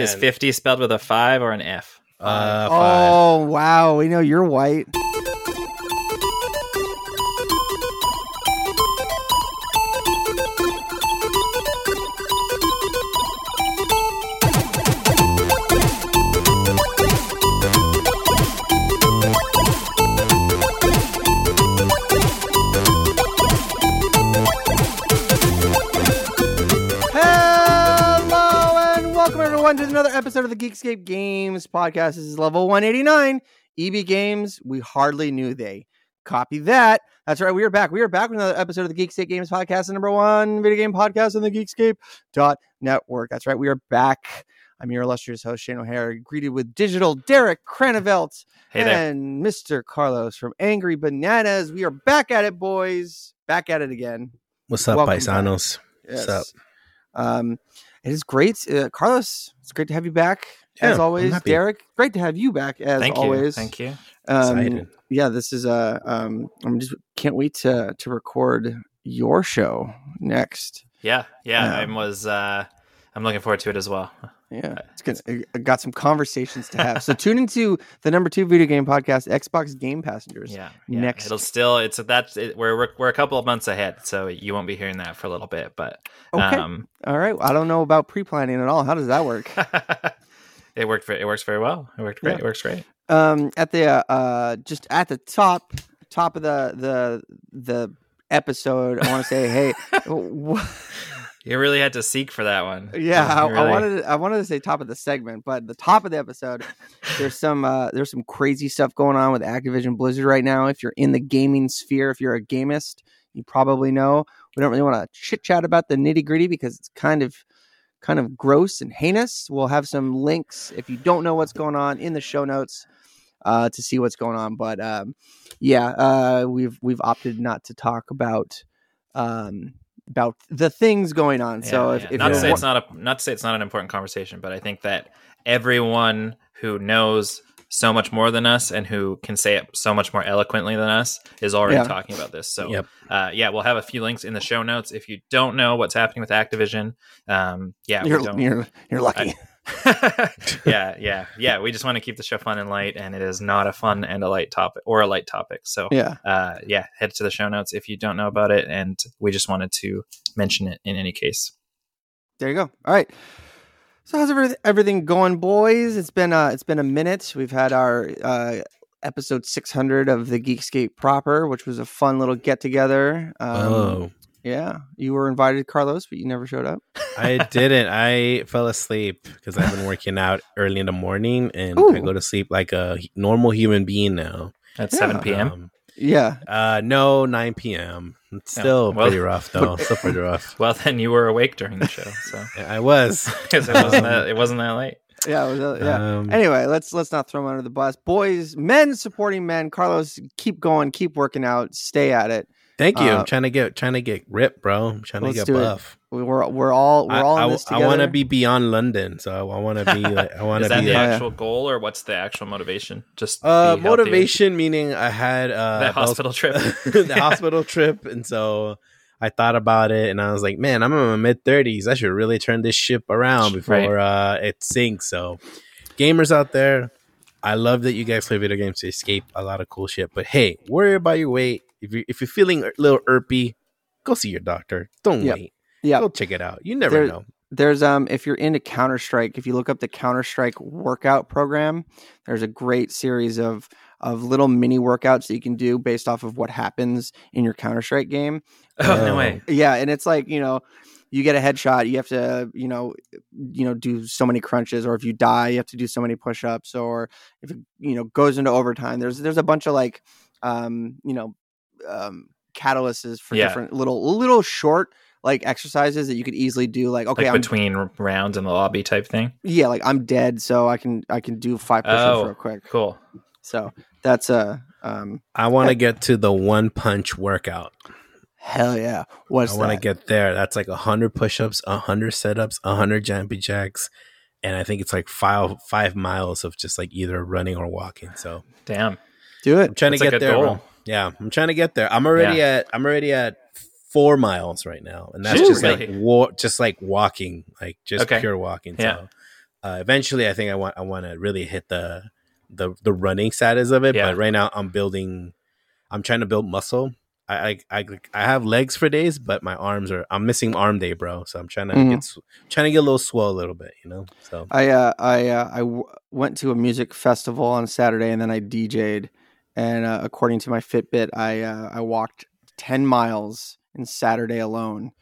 Is 50 spelled with a 5 or an F? Uh, five. Oh wow, we know you're white. Another episode of the Geekscape Games podcast. This is level 189. EB Games, we hardly knew they. Copy that. That's right. We are back. We are back with another episode of the Geekscape Games podcast, the number one video game podcast on the Geekscape dot network. That's right. We are back. I'm your illustrious host, Shane O'Hare, greeted with digital Derek Cranevelt Hey and Mr. Carlos from Angry Bananas. We are back at it, boys. Back at it again. What's up, Welcome paisanos? Yes. What's up? Um, it is great, uh, Carlos. It's great to have you back Yeah, as always. Derek, great to have you back as Thank you. always. Thank you. Um, Excited. yeah, this is uh, um, I'm just can't wait to to record your show next. Yeah, yeah. Yeah. I was. Uh, I'm looking forward to it as well. Yeah, it's good. I got some conversations to have. so tune into the number two video game podcast, Xbox Game Passengers. Yeah, yeah. Next. It'll still. It's that's. It, we're, we're we're a couple of months ahead, so you won't be hearing that for a little bit. But Okay. um, All right. I don't know about pre planning at all. How does that work? it worked. Very, it works very well. It worked great. Yeah. It works great. um at the uh, uh just at the top top of the the the episode i want to say hey wh- You really had to seek for that one. yeah I, You I really- wanted i wanted to say top of the segment but the top of the episode there's some uh there's some crazy stuff going on with activision blizzard right now if you're in the gaming sphere if you're a gamist you probably know we don't really want to chit chat about the nitty gritty because it's kind of kind of gross and heinous we'll have some links if you don't know what's going on in the show notes uh, to see what's going on. But um, yeah, uh, we've we've opted not to talk about um, about the things going on. so if, yeah. if not to say wa- it's not a not to say it's not an important conversation, but I think that everyone who knows so much more than us and who can say it so much more eloquently than us is already Yeah. talking about this. So Yep. uh, yeah, we'll have a few links in the show notes if you don't know what's happening with Activision. Um, yeah, you're, don't. you're you're lucky. yeah, yeah, yeah. We just want to keep the show fun and light, and it is not a fun and a light topic or a light topic. So yeah, uh, yeah, head to the show notes if you don't know about it, and we just wanted to mention it in any case. there you go. All right. So how's everything, everything going, boys? It's been uh, it's been a minute. We've had our uh, episode 600 of the Geekscape proper, which was a fun little get together. Um, oh, yeah, you were invited, Carlos, but you never showed up. I didn't. I fell asleep because I've been working out early in the morning, and I go to sleep like a normal human being now. At Yeah. seven p.m. Um, Yeah, uh, no, nine p.m. It's Yeah, still well- pretty rough, though. still pretty rough. Well, then you were awake during the show, so I was. 'Cause it wasn't that it wasn't that late. yeah, it was, uh, yeah. Um, Anyway, let's let's not throw him under the bus. Boys, men supporting men. Carlos, keep going, keep working out, stay at it. Thank you. uh, I'm trying to get trying to get ripped, bro. I'm trying to get do it. buff. We- We're we're all we're I, all in I, this I want to be beyond London, so I want to be. Like, I want Is to that be. the yeah. actual goal, or what's the actual motivation? Just Uh, be healthy motivation meaning I had uh and- the Bell's- hospital trip. the hospital trip, and so I thought about it, and I was like, man, I'm in my mid thirties. I should really turn this ship around before uh it sinks. So, gamers out there, I love that you guys play video games to escape a lot of cool shit. But hey, worry about your weight. If you if you're feeling a little irpy, go see your doctor. Don't Yep. wait. Yeah, Go check it out. You never There- know. there's um if you're into Counter Strike, if you look up the Counter Strike workout program, there's a great series of of little mini workouts that you can do based off of what happens in your Counter Strike game. oh no way! Yeah, and it's like you know, you get a headshot, you have to you know, you know, do so many crunches, or if you die, you have to do so many push ups, or if it you know goes into overtime. There's there's a bunch of like, um, you know, um, catalysts for Yeah. different little little short like exercises that you could easily do. Like okay, like I'm between rounds in the lobby type thing. yeah, like I'm dead, so I can I can do five push ups Oh. real quick. Cool. So that's a um I want to get to the one punch workout. hell yeah. What's I want to get there. That's like hundred push-ups, hundred sit-ups, hundred jumping jacks, and I think it's like five five miles of just like either running or walking. So Damn. do I'm it. trying That's to a get good there. Goal. bro. Yeah, I'm trying to get there. I'm already Yeah. at I'm already at four miles right now, and that's Jeez, just really? like wa- just like walking, like just Okay. pure walking. Yeah. So Uh, eventually, I think I want I want to really hit the the the running status of it. Yeah. But right now, I'm building. I'm trying to build muscle. I, I I I have legs for days, but my arms are. I'm missing arm day, bro. So I'm trying to Mhm. get trying to get a little swell a little bit, you know. So I uh, I uh, I w- went to a music festival on Saturday and then I DJ'd. And uh, according to my Fitbit, I uh, I walked ten miles in Saturday alone.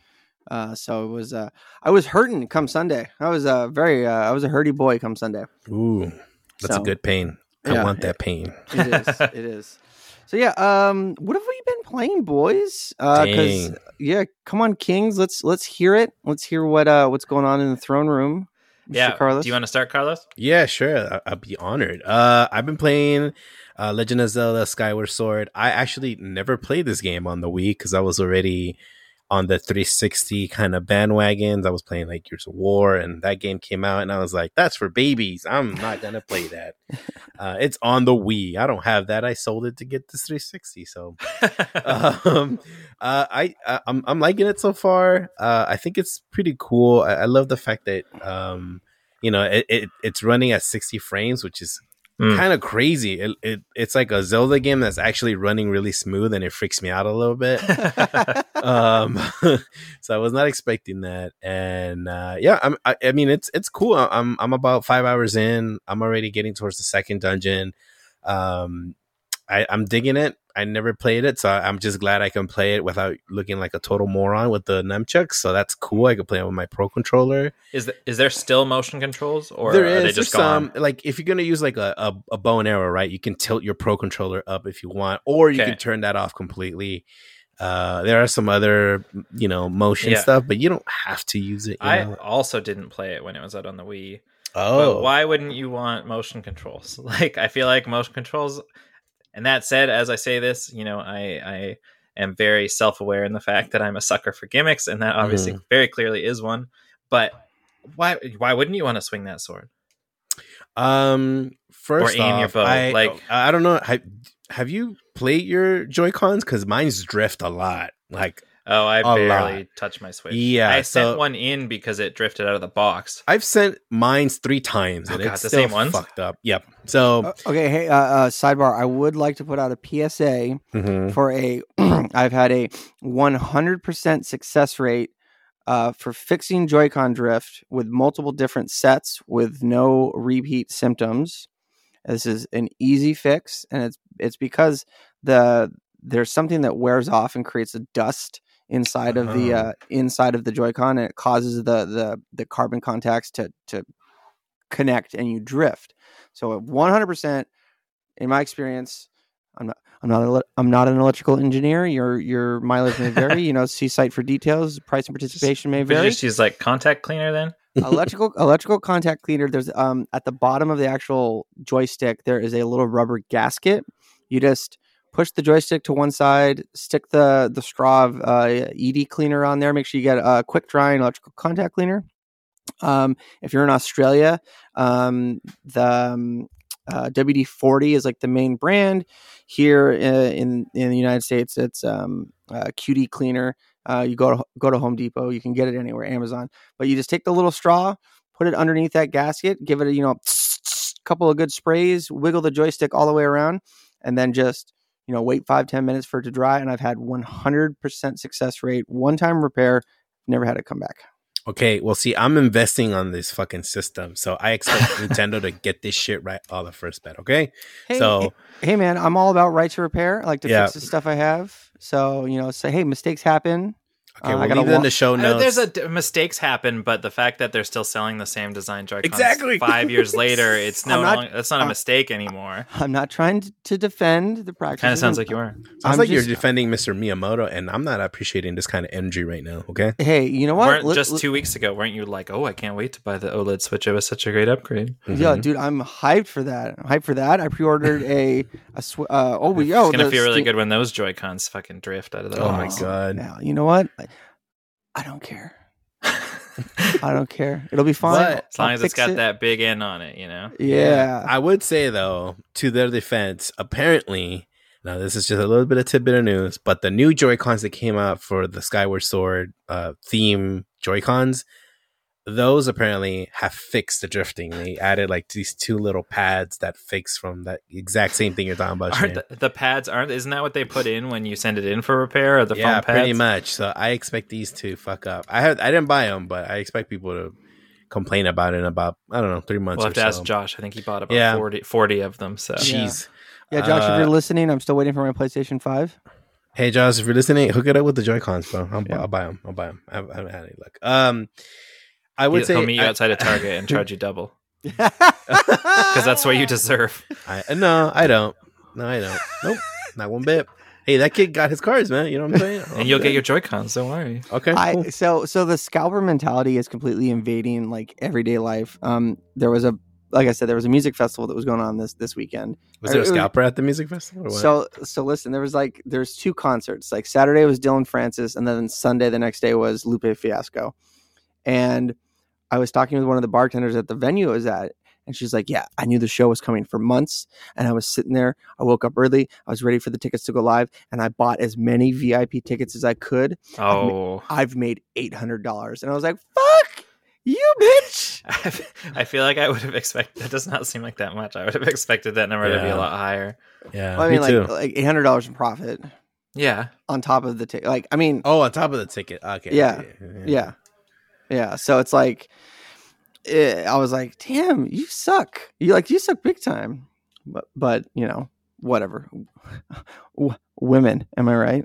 Uh, so it was uh, I was hurting come Sunday. I was uh, very uh, I was a hurdy boy come Sunday. ooh, that's So, a good pain. I yeah. want that pain. It is. it is. So yeah, um, what have we been playing, boys? Because Dang. yeah, come on, Kings. Let's let's hear it. Let's hear what uh what's going on in the throne room. Mr. yeah. Carlos. Do you want to start, Carlos? Yeah, sure. I- I'd be honored. Uh, I've been playing uh, Legend of Zelda: Skyward Sword. I actually never played this game on the Wii because I was already on the 360 kind of bandwagons. I was playing like Gears of War, and that game came out, and I was like, "That's for babies. I'm not gonna play that." uh, it's on the Wii. I don't have that. I sold it to get this 360. So um, uh, I, I I'm I'm liking it so far. Uh, I think it's pretty cool. I, I love the fact that um, you know, it, it it's running at 60 frames, which is Mm. kind of crazy. It, it it's like a Zelda game that's actually running really smooth, and it freaks me out a little bit. um, so I was not expecting that, and uh, yeah, I'm, I, I mean, it's it's cool. I'm I'm about five hours in. I'm already getting towards the second dungeon. Um, I, I'm digging it. I never played it, so I'm just glad I can play it without looking like a total moron with the nunchucks. So that's cool. I can play it with my pro controller. is is there still motion controls, or there are is they just some like if you're gonna use like a, a, a bow and arrow, right? You can tilt your pro controller up if you want, or you Okay. can turn that off completely. Uh, there are some other you know motion Yeah. stuff, but you don't have to use it. you I know? also didn't play it when it was out on the Wii. oh, But why wouldn't you want motion controls? Like I feel like motion controls. And that said, as I say this, you know, I I am very self aware in the fact that I'm a sucker for gimmicks, and that obviously Mm-hmm. very clearly is one. But why why wouldn't you want to swing that sword? Um, first or aim your off, bow, I, like- I don't know. Have, have you played your Joy Cons? Because mine's drift a lot. Like Oh, I barely lot. touched my Switch. Yeah, I so- sent one in because it drifted out of the box. I've sent mine's three times, Oh, and God, it's the still same ones? fucked up. Yep. So Uh, okay, hey, uh, uh, sidebar. I would like to put out a PSA mhm. for a. I've had a 100% success rate uh, for fixing Joy-Con drift with multiple different sets with no repeat symptoms. This is an easy fix, and it's it's because the there's something that wears off and creates a dust inside of the Oh. uh, inside of the Joy-Con, and it causes the the the carbon contacts to to connect, and you drift. So 100% in my experience, I'm not I'm not a, I'm not an electrical engineer. Your your mileage may vary. you know, see site for details. Price and participation may vary. just use like contact cleaner then? electrical electrical contact cleaner. There's um at the bottom of the actual joystick there is a little rubber gasket. You just push the joystick to one side, stick the the straw of uh, ED cleaner on there. Make sure you get a quick drying electrical contact cleaner. Um, if you're in Australia, um, the um, uh, WD forty is like the main brand. Here uh, in in the United States, it's um, uh, QD cleaner. Uh, you go to go to Home Depot, you can get it anywhere, Amazon. But you just take the little straw, put it underneath that gasket, give it a you know couple of good sprays, wiggle the joystick all the way around, and then just you know wait five ten minutes for it to dry. And I've had 100% success rate, one time repair, never had it come back. Okay, well, see, I'm investing on this fucking system, so I expect Nintendo to get this shit right all the first bet. Okay, Hey, so hey man, I'm all about right to repair. I like to Yeah. fix the stuff I have. So you know, say hey, mistakes happen. Okay, Uh, we'll gotta leave it in the show I know notes. there's a d- mistakes happen, but the fact that they're still selling the same design Joy-Cons Exactly. five years later, it's no not- longer, that's not a mistake anymore. I'm not trying to, to defend the practice. Kind of sounds like you are. Sounds I'm like just- you're defending Mr. Miyamoto, and I'm not appreciating this kind of energy right now. Okay, Hey, you know what? weren't Let- just let- two weeks ago, weren't you like, oh, I can't wait to buy the OLED Switch? It was such a great upgrade. Yeah, Mhm. dude, I'm hyped for that. I'm hyped for that. I pre-ordered a a sw- uh, oh we oh it's gonna feel really Steam- good when those Joy Cons fucking drift out of the Oh my god. Now, you know what? I, I don't care. I don't care. It'll be fine. But- As long I'll as it's fix got it. that big N on it, you know. Yeah. I would say though, to their defense, apparently, now this is just a little bit of tidbit of news, but the new Joy Cons that came out for the Skyward Sword uh, theme Joy Cons, those apparently have fixed the drifting. They added like these two little pads that fix from that exact same thing you're talking about. Aren't the, the pads aren't? Isn't that what they put in when you send it in for repair? Or the yeah, foam pads? pretty much. So I expect these to fuck up. I have I didn't buy them, but I expect people to complain about it in about I don't know three months We'll have or to ask. Josh. I think he bought about Yeah. 40, 40 of them. So Jeez. Yeah, Josh, if Uh, you're listening, I'm still waiting for my PlayStation 5. Hey Josh, if you're listening, hook it up with the Joy Cons, bro. I'll, Yeah. I'll buy them. I'll buy them. I haven't, I haven't had any luck. Um, I would He'll say meet you I- outside of Target and charge you double Because because that's what you deserve. I, no, I don't. No, I don't. Nope, not one bit. Hey, that kid got his cards, man. You know what I'm saying? and you'll get your Joy Cons. Don't worry. okay. I cool. so so the scalper mentality is completely invading like everyday life. Um, there was a like I said, there was a music festival that was going on this this weekend. Was there it a was- scalper at the music festival? Or what? So so listen, there was like there's two concerts. Like Saturday was Dillon Francis, and then Sunday the next day was Lupe Fiasco. And I was talking with one of the bartenders at the venue I was at, and she's like, "Yeah, I knew the show was coming for months, and I was sitting there. I woke up early. I was ready for the tickets to go live, and I bought as many VIP tickets as I could. Oh, I've made eight hundred dollars." And I was like, "Fuck you, bitch!" I feel like I would have expected. That does not seem like that much. I would have expected that number to be a lot higher. yeah, Well, I mean, me too. like like eight hundred dollars in profit Yeah, on top of the ticket. Like, I mean, oh, on top of the ticket. Okay. Yeah. okay, yeah yeah so it's like eh, i was like damn you suck you like you suck big time but but you know whatever w- women am i right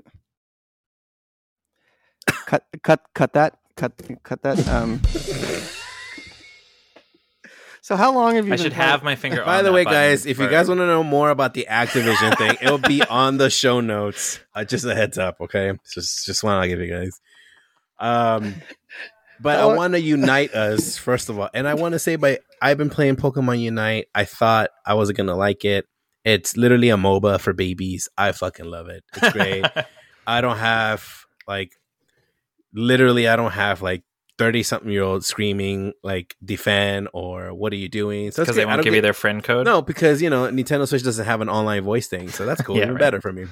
cut cut cut that cut cut that um so how long have you I been should playing- have my finger. By the that way, button guys, if you guys want to know more about the Activision thing, it'll be on the show notes. Uh, just a heads up, okay? Just just want to give you guys. Um, but I want to unite us first of all, and I want to say, by I've been playing Pokemon Unite. I thought I wasn't gonna like it. It's literally a MOBA for babies. I fucking love it. It's great. I don't have like literally I don't have like 30 something year old screaming like defend or what are you doing? So because they great. I won't don't give get- you their friend code. No, because you know, Nintendo Switch doesn't have an online voice thing. So that's cool. Yeah, Even right. better for me.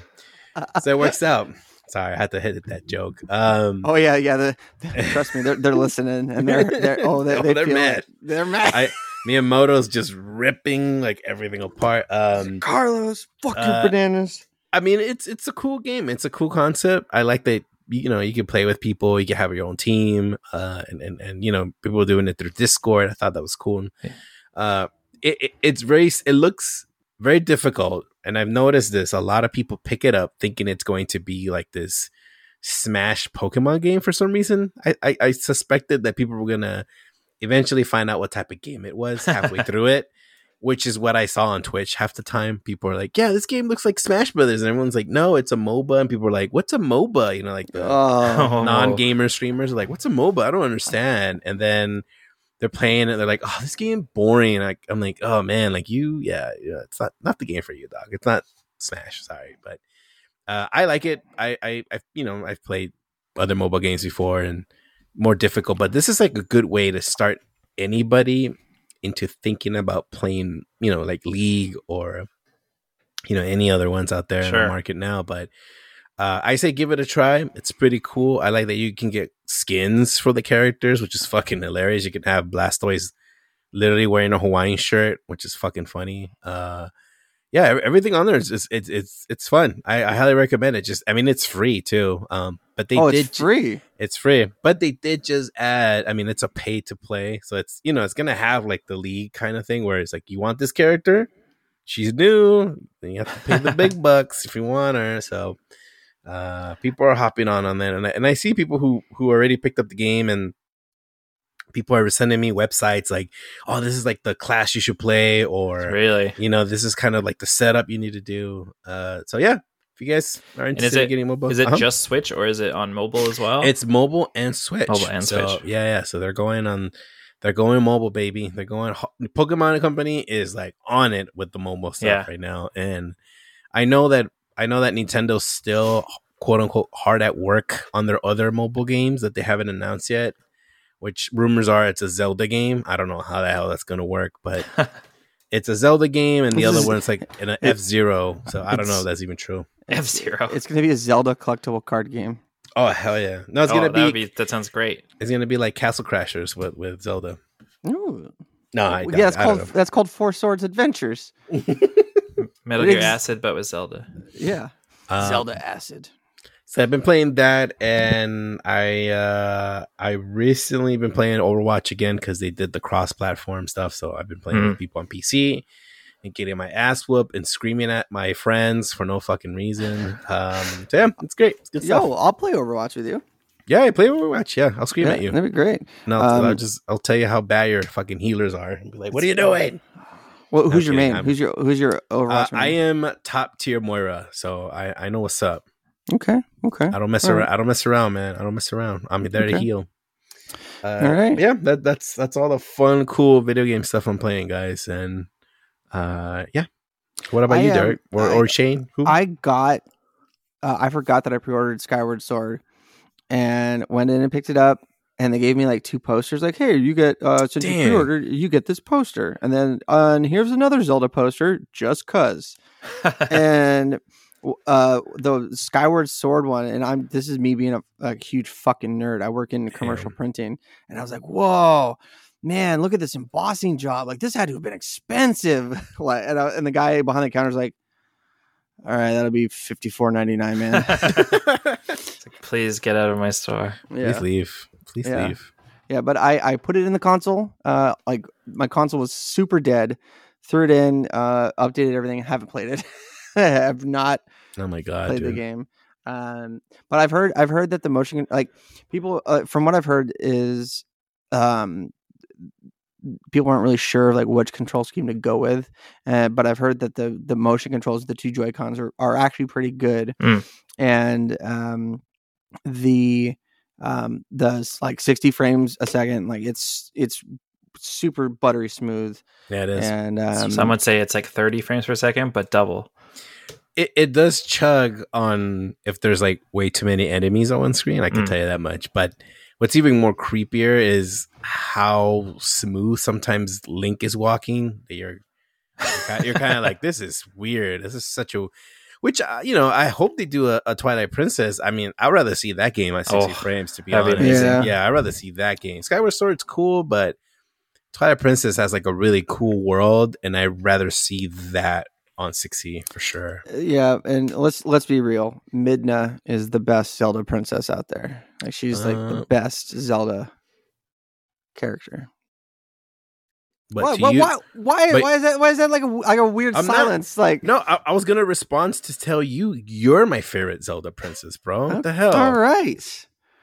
Uh, so it works uh, out. Sorry, I had to hit that joke. Um oh yeah yeah the, trust me they're, they're listening and they're they're oh they, Oh, they they're mad. it. they're mad I Miyamoto's just ripping like everything apart. Um carlos fuck your Uh, bananas I mean, it's it's a cool game. It's a cool concept. I like that. You know, you can play with people. You can have your own team, uh, and and and you know, people are doing it through Discord. I thought that was cool. Yeah. Uh, it, it it's very. It looks very difficult, and I've noticed this. A lot of people pick it up thinking it's going to be like this Smash Pokemon game for some reason. I I, I suspected that people were gonna eventually find out what type of game it was halfway through it which is what I saw on Twitch half the time. People are like, "Yeah, this game looks like Smash Brothers," and everyone's like, "No, it's a MOBA." And people are like, "What's a MOBA?" You know, like the oh non-gamer streamers are like, "What's a MOBA?" I don't understand. And then they're playing it. They're like, "Oh, this game boring." I, I'm like, "Oh man, like you, yeah, yeah, it's not not the game for you, dog. It's not Smash. Sorry, but uh, I like it. I, I, I, you know, I've played other mobile games before and more difficult, but this is like a good way to start anybody into thinking about playing, you know, like League or you know any other ones out there in the market now. But uh, I say give it a try. It's pretty cool. I like that you can get skins for the characters, which is fucking hilarious. You can have Blastoise literally wearing a Hawaiian shirt, which is fucking funny. Uh, yeah, everything on there is just it's it's it's fun. I, I highly recommend it. Just I mean, it's free too. Um, but they oh did it's free it's free, but they did just add. I mean, it's a pay to play, so it's you know it's gonna have like the league kind of thing where it's like you want this character, she's new, then you have to pay the big bucks if you want her. So uh, people are hopping on on that, and I, and I see people who who already picked up the game and. People are sending me websites like, "Oh, this is like the class you should play," or really. you know, this is kind of like the setup you need to do. Uh, so yeah, if you guys are interested in getting mobile, Is it uh-huh. just Switch or is it on mobile as well? It's mobile and Switch. Mobile and So, Switch. Yeah, yeah. So they're going on. They're going mobile, baby. They're going. Pokemon Company is like on it with the mobile stuff Yeah. right now, and I know that I know that Nintendo's still quote unquote hard at work on their other mobile games that they haven't announced yet. Which rumors are it's a Zelda game. I don't know how the hell that's going to work, but it's a Zelda game, and the This other is- one's like an F Zero. So I don't know if that's even true. F Zero. it's gonna be a zelda collectible card game Oh hell yeah! No, it's oh, gonna that be, be that sounds great. it's gonna be like Castle Crashers with with Zelda. Ooh. No, I, yeah, that's I, I called don't know. that's called Four Swords Adventures. Metal Gear Acid, but with Zelda. Yeah, Um, Zelda Acid. So I've been playing that, and I uh I recently been playing Overwatch again because they did the cross-platform stuff. So I've been playing with people on PC and getting my ass whooped and screaming at my friends for no fucking reason. Um, so yeah, it's great. It's good Yo, stuff. I'll play Overwatch with you. Yeah, I play Overwatch. Yeah, I'll scream Yeah, at you. That'd be great. No, I'll, I'll Um, just I'll tell you how bad your fucking healers are. And be like, what are you doing? Well, who's your kidding? I'm- Who's your who's your Uh, Overwatch I am top tier Moira, so I I know what's up. okay, okay. I don't mess All around. right. I don't mess around, man. I don't mess around. I'm there to heal. Uh, All right. Yeah, that, that's that's all the fun, cool video game stuff I'm playing, guys. And uh, yeah. What about I, you, um, Derek or, I- or Shane? Who? I got. Uh, I forgot that I pre-ordered Skyward Sword, and went in and picked it up. And they gave me like two posters. Like, hey, you get uh, since you pre-ordered, you get this poster, and then uh, and here's another Zelda poster, just cause. and uh the skyward sword one and i'm this is me being a, a huge fucking nerd i work in commercial Damn. printing and i was like whoa man look at this embossing job like this had to have been expensive like and, I, and the guy behind the counter is like all right that'll be 54.99 man like, Please get out of my store. Please yeah leave. Please Yeah. leave. yeah but i i put it in the console uh like my console was super dead threw it in uh updated everything haven't played it i have not Oh my god, played the game. Um, but I've heard I've heard that the motion like people uh, from what I've heard is um people aren't really sure like which control scheme to go with. Uh, but I've heard that the the motion controls of the two Joy Cons are, are actually pretty good, Mm. and um the um does like 60 frames a second like it's it's super buttery smooth Yeah, it is. and um Some would say it's like 30 frames per second, but double. It, it does chug on if there's like way too many enemies on one screen. I can Mm. tell you that much. But what's even more creepier is how smooth sometimes Link is walking. That You're you're kind of like this is weird. This is such a which uh, you know I hope they do a, a Twilight Princess. I mean, I'd rather see that game at sixty Oh, frames. To be honest, amazing. yeah, I'd rather see that game. Skyward Sword's cool, but Twilight Princess has like a really cool world, and I'd rather see that on sixty for sure. Yeah, and let's let's be real. Midna is the best Zelda princess out there. Like she's like Uh, the best Zelda character. But why, why, you, why, why, but- why is that? Why is that like a like a weird I'm not- silence? like, no, I, I was gonna respond to tell you you're my favorite Zelda princess, bro. What the hell? all right.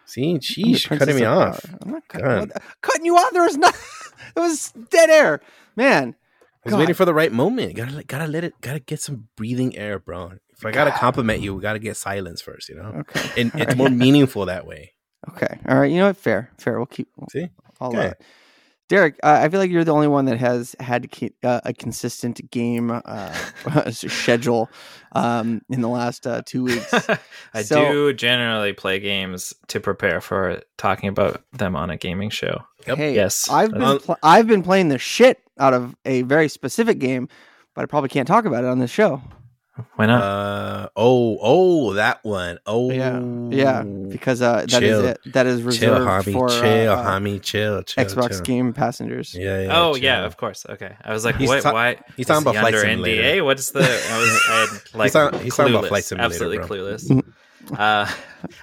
See, I'm sheesh, cutting me off. power. I'm not cutting, God. cutting you off. There was not. it was dead air, man. I was God. waiting for the right moment. Gotta let- gotta let it. Gotta get some breathing air, bro. If I gotta compliment you, we gotta get silence first. You know, Okay, and all it's right. more meaningful that way. Okay, all right. You know what? Fair, fair. We'll keep. See? I'll, Okay. uh, Derek, uh, I feel like you're the only one that has had uh, a consistent game uh, schedule um, in the last uh, two weeks. I So- do generally play games to prepare for talking about them on a gaming show. Yep. Hey, Yes. I've been pl- I've been playing the shit out of a very specific game, but I probably can't talk about it on this show. Why not? Uh oh oh that one. Oh Yeah, Yeah, because uh, that is Chill. it. That is chill, reserved homie. for chill, uh, uh, homie. Chill, chill. Xbox chill. Game passengers. Yeah, yeah. oh chill. yeah, of course. Okay, I was like, He's wait, ta- why? he's talking about he Flight under Simulator. NDA? What's the? I was I had, like talking- he's talking about clueless, Flight Simulator, absolutely bro. clueless. Uh,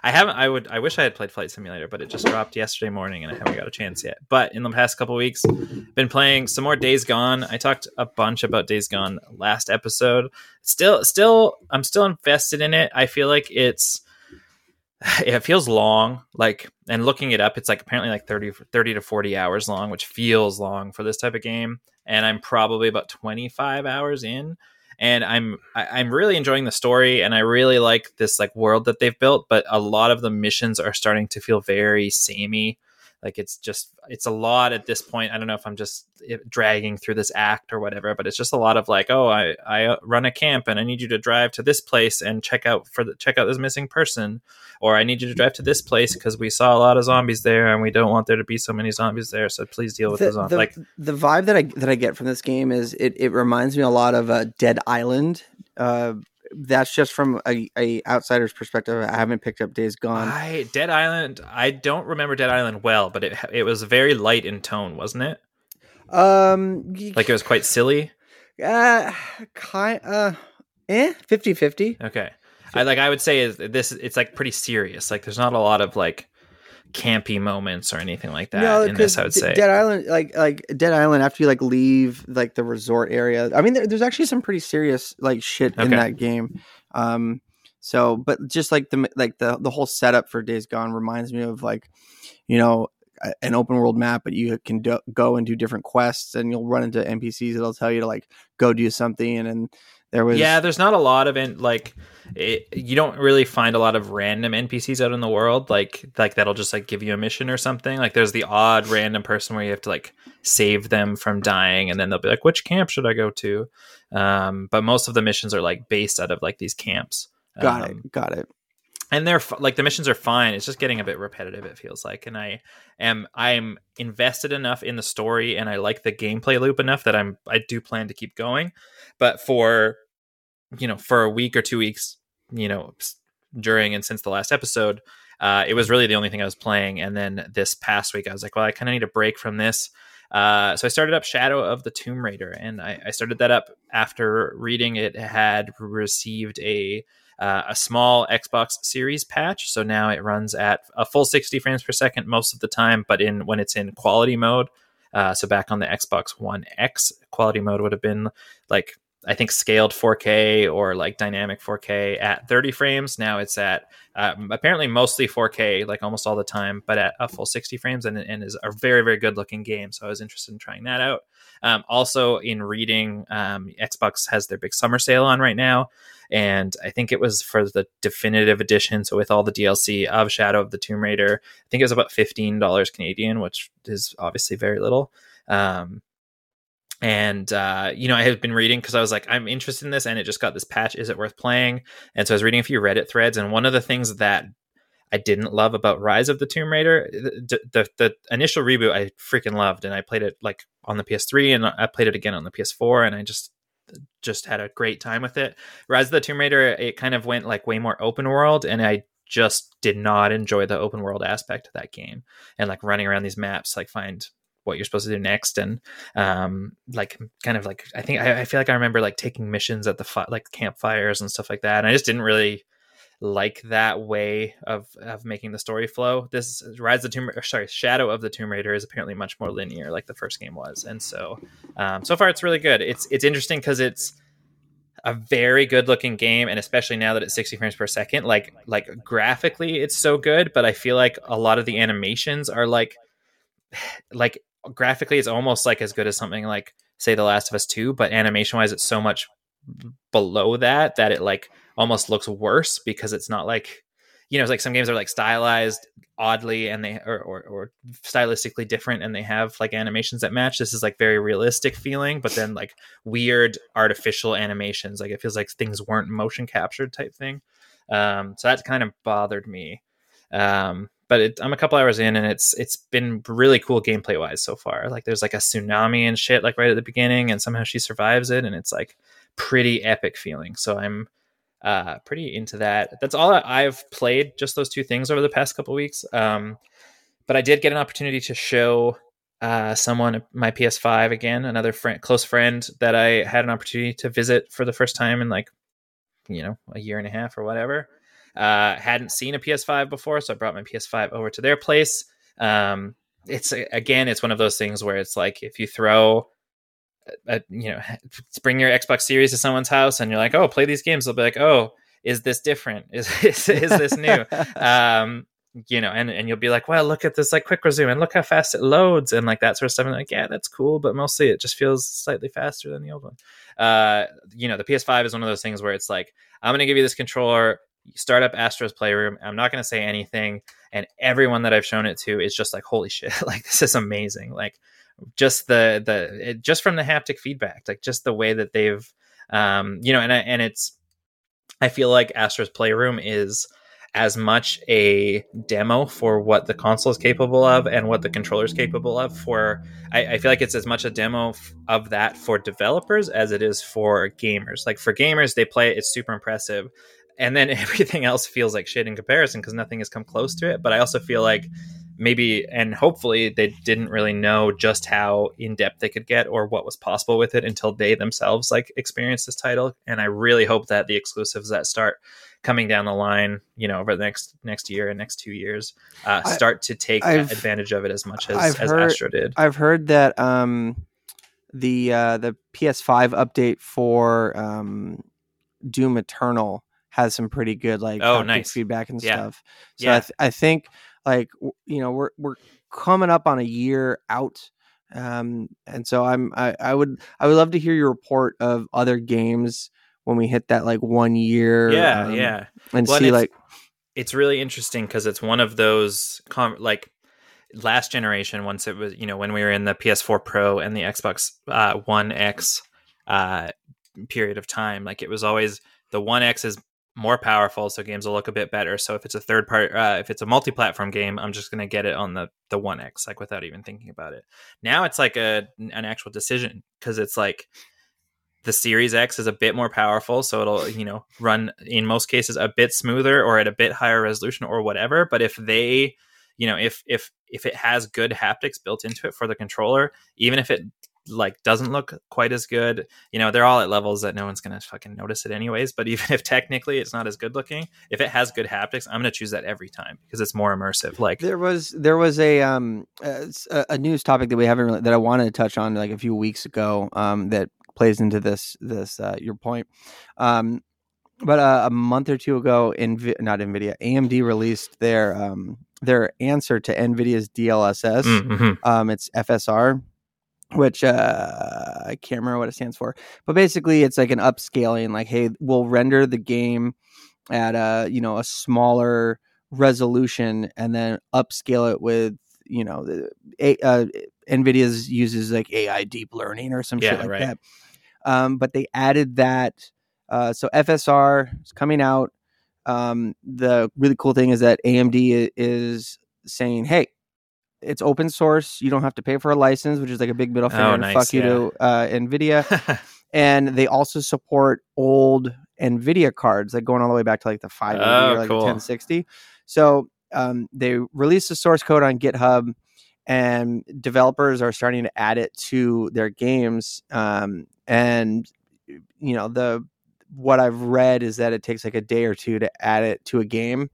I haven't. I would. I wish I had played Flight Simulator, but it just dropped yesterday morning, and I haven't got a chance yet. But in the past couple weeks, been playing some more Days Gone. I talked a bunch about Days Gone last episode. Still, still, I'm still invested in it. I feel like it's. It feels long, like, and looking it up, it's like apparently like 30, 30 to 40 hours long, which feels long for this type of game. And I'm probably about 25 hours in and I'm I, I'm really enjoying the story, and I really like this like world that they've built. But a lot of the missions are starting to feel very samey. Like it's just it's a lot at this point. I don't know if I'm just eh, dragging through this act or whatever, but it's just a lot of like, oh, I I uh, run a camp and I need you to drive to this place and check out for the check out this missing person, or I need you to drive to this place because we saw a lot of zombies there and we don't want there to be so many zombies there. So please deal with the, the, zombies. Like the vibe that I that I get from this game is it, it reminds me a lot of uh, Dead Island, uh, that's just from a, a outsider's perspective. I haven't picked up Days Gone. I Dead Island. I don't remember Dead Island well, but it it was very light in tone, wasn't it? Um, Like it was quite silly. uh, kind uh, eh, 50-50. Okay. I like I would say is this it's like pretty serious. Like there's not a lot of like campy moments or anything like that in this. I would say. Dead Island, like like Dead Island, after you like leave like the resort area. I mean, there, there's actually some pretty serious like shit in that game. Um, so but just like the like the the whole setup for Days Gone reminds me of like, you know. An open world map, but you can do, go and do different quests, and you'll run into NPCs that'll tell you to like go do something. And there was yeah, there's not a lot of it. Like, it, you don't really find a lot of random NPCs out in the world. Like, like that'll just like give you a mission or something. Like, there's the odd random person where you have to like save them from dying, and then they'll be like, "Which camp should I go to?" Um, but most of the missions are like based out of like these camps. got Um, it, got it. And they're like the missions are fine it's just getting a bit repetitive it feels like and i am i'm invested enough in the story and i like the gameplay loop enough that i'm i do plan to keep going but for you know for a week or two weeks you know during and since the last episode uh, it was really the only thing i was playing and then this past week i was like well i kind of need a break from this uh, so I started up Shadow of the Tomb Raider, and I, I started that up after reading it had received a uh, a small Xbox Series patch. So now it runs at a full 60 frames per second most of the time, but in when it's in quality mode. Uh, so back on the Xbox One X, quality mode would have been like I think scaled 4K or like dynamic 4K at 30 frames. Now it's at um, apparently mostly 4K, like almost all the time, but at a full 60 frames, and, and is a very very good looking game. So I was interested in trying that out. Um, also in reading, um, Xbox has their big summer sale on right now, and I think it was for the definitive edition. So with all the DLC of Shadow of the Tomb Raider, I think it was about fifteen dollars Canadian, which is obviously very little. Um, and uh, you know, I had been reading because I was like, I'm interested in this, and it just got this patch. Is it worth playing? And so I was reading a few Reddit threads, and one of the things that I didn't love about Rise of the Tomb Raider, the, the the initial reboot, I freaking loved, and I played it like on the PS3, and I played it again on the PS4, and I just just had a great time with it. Rise of the Tomb Raider, it kind of went like way more open world, and I just did not enjoy the open world aspect of that game, and like running around these maps, like find what you're supposed to do next and um like kind of like i think i, I feel like i remember like taking missions at the fi- like campfires and stuff like that and i just didn't really like that way of of making the story flow. This rise of the tomb or sorry shadow of the tomb raider is apparently much more linear like the first game was. And so um so far it's really good. It's it's interesting because it's a very good looking game and especially now that it's 60 frames per second like like graphically it's so good but i feel like a lot of the animations are like like graphically it's almost like as good as something like say the last of us 2 but animation wise it's so much below that that it like almost looks worse because it's not like you know it's like some games are like stylized oddly and they or, or, or stylistically different and they have like animations that match this is like very realistic feeling but then like weird artificial animations like it feels like things weren't motion captured type thing um so that kind of bothered me um but it, I'm a couple hours in and it's it's been really cool gameplay wise so far. Like there's like a tsunami and shit like right at the beginning, and somehow she survives it, and it's like pretty epic feeling. So I'm uh, pretty into that. That's all I've played, just those two things over the past couple weeks. Um, but I did get an opportunity to show uh, someone my PS5 again, another friend, close friend that I had an opportunity to visit for the first time in like you know a year and a half or whatever. Uh, hadn't seen a PS5 before, so I brought my PS5 over to their place. Um, it's again, it's one of those things where it's like if you throw, you know, bring your Xbox Series to someone's house and you're like, oh, play these games, they'll be like, oh, is this different? Is is, is this new? um, you know, and, and you'll be like, well, look at this like quick resume and look how fast it loads and like that sort of stuff. And like, yeah, that's cool, but mostly it just feels slightly faster than the old one. Uh, you know, the PS5 is one of those things where it's like, I'm going to give you this controller start up Astro's Playroom. I'm not going to say anything, and everyone that I've shown it to is just like, "Holy shit! Like this is amazing!" Like just the the it, just from the haptic feedback, like just the way that they've, um, you know, and I, and it's, I feel like Astro's Playroom is as much a demo for what the console is capable of and what the controller is capable of. For I, I feel like it's as much a demo f- of that for developers as it is for gamers. Like for gamers, they play it; it's super impressive, and then everything else feels like shit in comparison because nothing has come close to it. But I also feel like maybe and hopefully they didn't really know just how in depth they could get or what was possible with it until they themselves like experienced this title. And I really hope that the exclusives that start coming down the line, you know, over the next next year and next two years, uh, I- start to take advantage of it as much as, I've as heard- Astro did. I've heard that um, the uh, the PS5 update for um, Doom Eternal has some pretty good like Oh, nice. feedback and Yeah. stuff. So Yeah. I, th- I think like you know we're we're coming up on a year out. Um, and so I'm I, I would I would love to hear your report of other games when we hit that like one year yeah, um, yeah. and Well, see it's- like it's really interesting because it's one of those com- like last generation once it was you know when we were in the ps4 pro and the xbox uh, one x uh, period of time like it was always the one x is more powerful so games will look a bit better so if it's a third part uh, if it's a multi-platform game i'm just to get it on the the one x like without even thinking about it now it's like a an actual decision because it's like the Series X is a bit more powerful, so it'll you know run in most cases a bit smoother or at a bit higher resolution or whatever. But if they, you know, if if if it has good haptics built into it for the controller, even if it like doesn't look quite as good, you know, they're all at levels that no one's gonna fucking notice it anyways. But even if technically it's not as good looking, if it has good haptics, I'm gonna choose that every time because it's more immersive. Like There was there was a um a, s- a, a news topic that we haven't really, that I wanted to touch on like a few weeks ago um that plays into this this uh, your point um but uh, a month or two ago in not Nvidia AMD released their um their answer to Nvidia's DLSS Mhm. um it's FSR which uh I can't remember what it stands for but basically it's like an upscaling like hey we'll render the game at a you know a smaller resolution and then upscale it with you know the a, uh, nvidia's uses like ai deep learning or some Yeah, shit like right. that um, but they added that uh, so fsr is coming out um, the really cool thing is that amd is saying hey it's open source you don't have to pay for a license which is like a big middle finger Oh, nice, fuck you to uh, nvidia and they also support old Nvidia cards, like going all the way back to like the 580 Oh, or like cool. 1060. So um, they released the source code on GitHub, and developers are starting to add it to their games. Um, and you know the what I've read is that it takes like a day or two to add it to a game,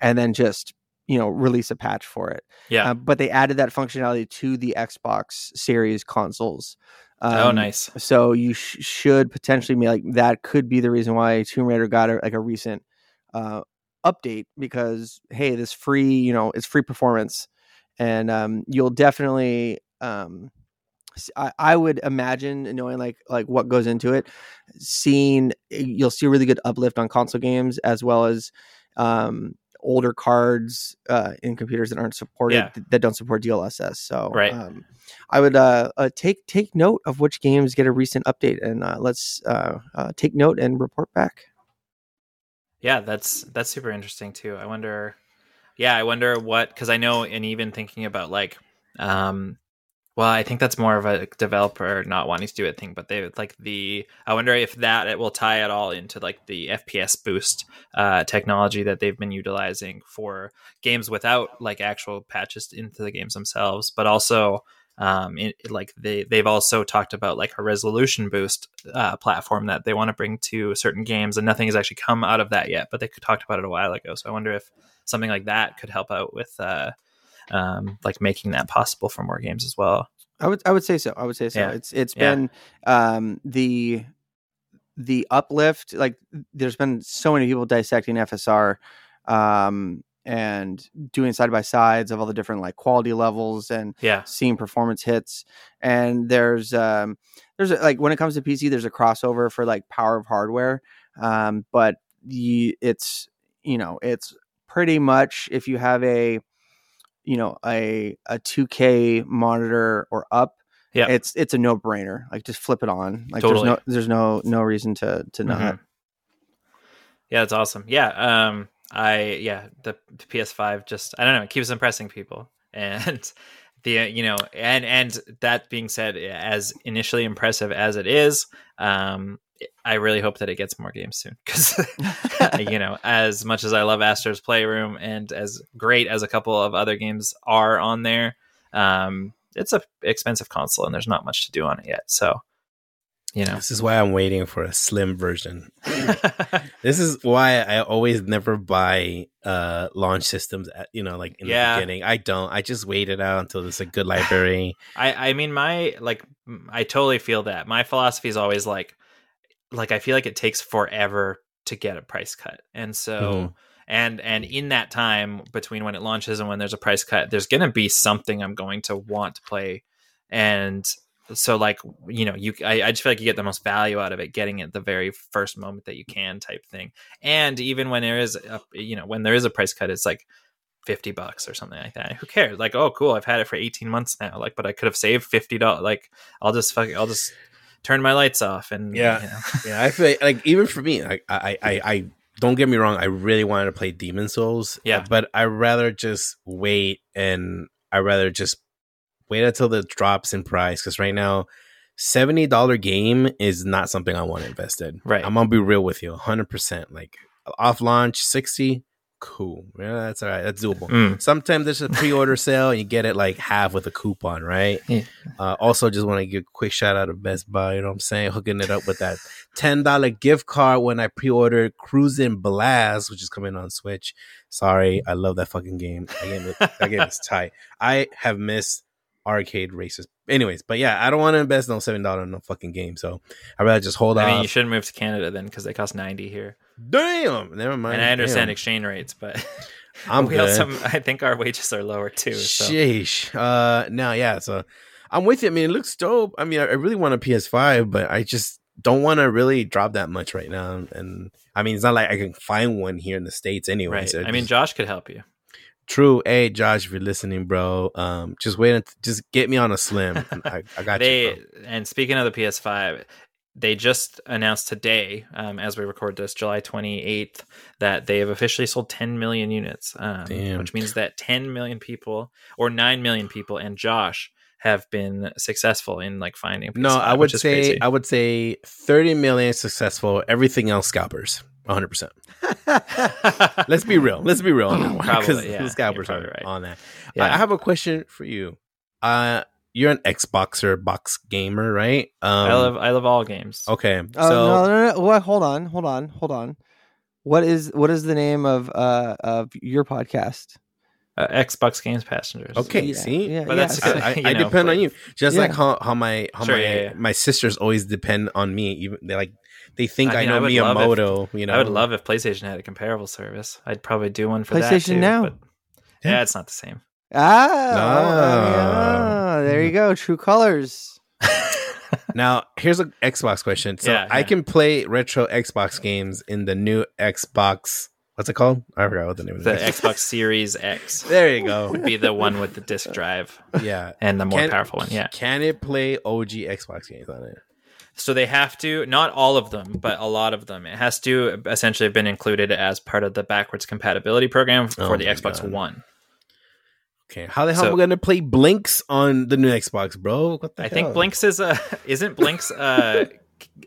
and then just you know release a patch for it. yeah. Uh, but they added that functionality to the Xbox Series consoles. oh, Um, nice. so you sh- should potentially be like that could be the reason why Tomb Raider got a, like a recent uh, update because hey, this free you know it's free performance, and um, you'll definitely um, I, I would imagine knowing like like what goes into it, seeing you'll see a really good uplift on console games as well as um, older cards uh, in computers that aren't supported Yeah. that don't support DLSS. So Right. um, I would uh, uh, take take note of which games get a recent update, and uh, let's uh, uh, take note and report back. Yeah, that's that's super interesting too. I wonder yeah, I wonder what because I know and even thinking about like um well, I think that's more of a developer not wanting to do it thing, but they like the I wonder if that it will tie it all into like the FPS boost uh technology that they've been utilizing for games without like actual patches into the games themselves, but also um it, like they they've also talked about like a resolution boost uh, platform that they want to bring to certain games and nothing has actually come out of that yet but they talked about it a while ago so i wonder if something like that could help out with uh um like making that possible for more games as well I would I would say so. I would say so. Yeah. It's it's Yeah. been um, the the uplift. Like there's been so many people dissecting FSR um, and doing side by sides of all the different like quality levels and yeah seeing performance hits. And there's um, there's a, like when it comes to PC, there's a crossover for like power of hardware. Um, but you, it's you know it's pretty much if you have a you know a a 2K monitor or up, Yeah. it's it's a no brainer. Like just flip it on. Like Totally. there's no there's no no reason to to not. Mhm. yeah that's awesome yeah um I yeah, the, the PS5 just I don't know, it keeps impressing people, and the you know, and and that being said, as initially impressive as it is, um, I really hope that it gets more games soon because you know, as much as I love Astro's Playroom and as great as a couple of other games are on there, um, it's a expensive console and there's not much to do on it yet. So you know this is why i'm waiting for a slim version this is why i always never buy uh launch systems at, you know like in Yeah. the beginning i don't i just wait it out until there's a good library I I mean my like I totally feel that. My philosophy is always like like I feel like it takes forever to get a price cut. And so Mhm. and and in that time between when it launches and when there's a price cut, there's going to be something I'm going to want to play and so like you know you I, I just feel like you get the most value out of it getting it the very first moment that you can type thing and even when there is a you know when there is a price cut it's like 50 bucks or something like that. Who cares? Like, oh, cool. I've had it for 18 months now. Like, but I could have saved $50. Like, I'll just fuck I'll just turn my lights off and, Yeah. you know. yeah i feel like even for me like i i i don't get me wrong i really wanted to play Demon's Souls uh, Yeah. but i rather just wait and i rather just wait until the drops in price because right now $70 game is not something i want to invest in Right. i'm gonna be real with you 100% like off launch 60 cool. Yeah that's all right. That's doable. Mm. sometimes there's a pre-order sale and you get it like half with a coupon right? Yeah. uh, also just want to give a quick shout out to best buy you know what i'm saying? Hooking it up with that $10 gift card when i pre-ordered Cruis'n Blast which is coming on switch. Sorry i love that fucking game. That game, is- that game is tight. I have missed arcade races. Anyways but yeah i don't want to invest no $7 in no fucking game so i'd rather just hold I mean, off. you shouldn't move to Canada then because they cost 90 here. Damn never mind and I understand Damn. exchange rates, but i'm we good also, I think our wages are lower too. So. Sheesh. Uh, now, yeah. So I'm with you. I mean, it looks dope. I mean, I, I really want a PS5, but I just don't want to really drop that much right now. And I mean, it's not like I can find one here in the states anyway. Right. So I mean, Josh could help you. true. Hey, Josh, if you're listening, bro, um, just wait. Just get me on a slim. I, I got they you. Bro. and speaking of the PS5, they just announced today, um, as we record this, July 28th, that they have officially sold 10 million units, um, which means that 10 million people or 9 million people and Josh have been successful in like finding. a No, PS5, I would say crazy. I would say 30 million successful. Everything else scalpers. 100. percent Let's be real. Let's be real on that one Probably, yeah, the scalpers probably right. on that. yeah. I I have a question for you. Uh, you're an Xboxer, box gamer, right? Um, I love I love all games. Okay, Oh so no, no, no! What? Hold on, hold on, hold on. What is what is the name of uh of your podcast? Uh, Xbox Games Passengers. okay, Yeah, see, yeah, But yeah, that's- so- I, I, I know, depend like- on you, just Yeah. like how, how my how Sure, my yeah, yeah. my sisters always depend on me. Even they like they think I I, mean, I know would love if- Miyamoto. you know, I would love if PlayStation had a comparable service. I'd probably do one for that PlayStation too, Now. but Yeah. yeah, it's not the same. Ah, No. oh, there you go. True colors. Now, here's an Xbox question. So Yeah, I can play retro Xbox games in the new Xbox. What's it called? I forgot what the name of The it is. Xbox Series X There you go. would be the one with the disc drive Yeah. and the more Can- powerful one. Yeah. Can it play OG Xbox games on it? So they have to, not all of them, but a lot of them. It has to essentially have been included as part of the backwards compatibility program for Oh the Xbox God. One. Okay. How the hell So- am I gonna play Blinx on the new Xbox, bro? What the I hell? think Blinx is a isn't Blinx a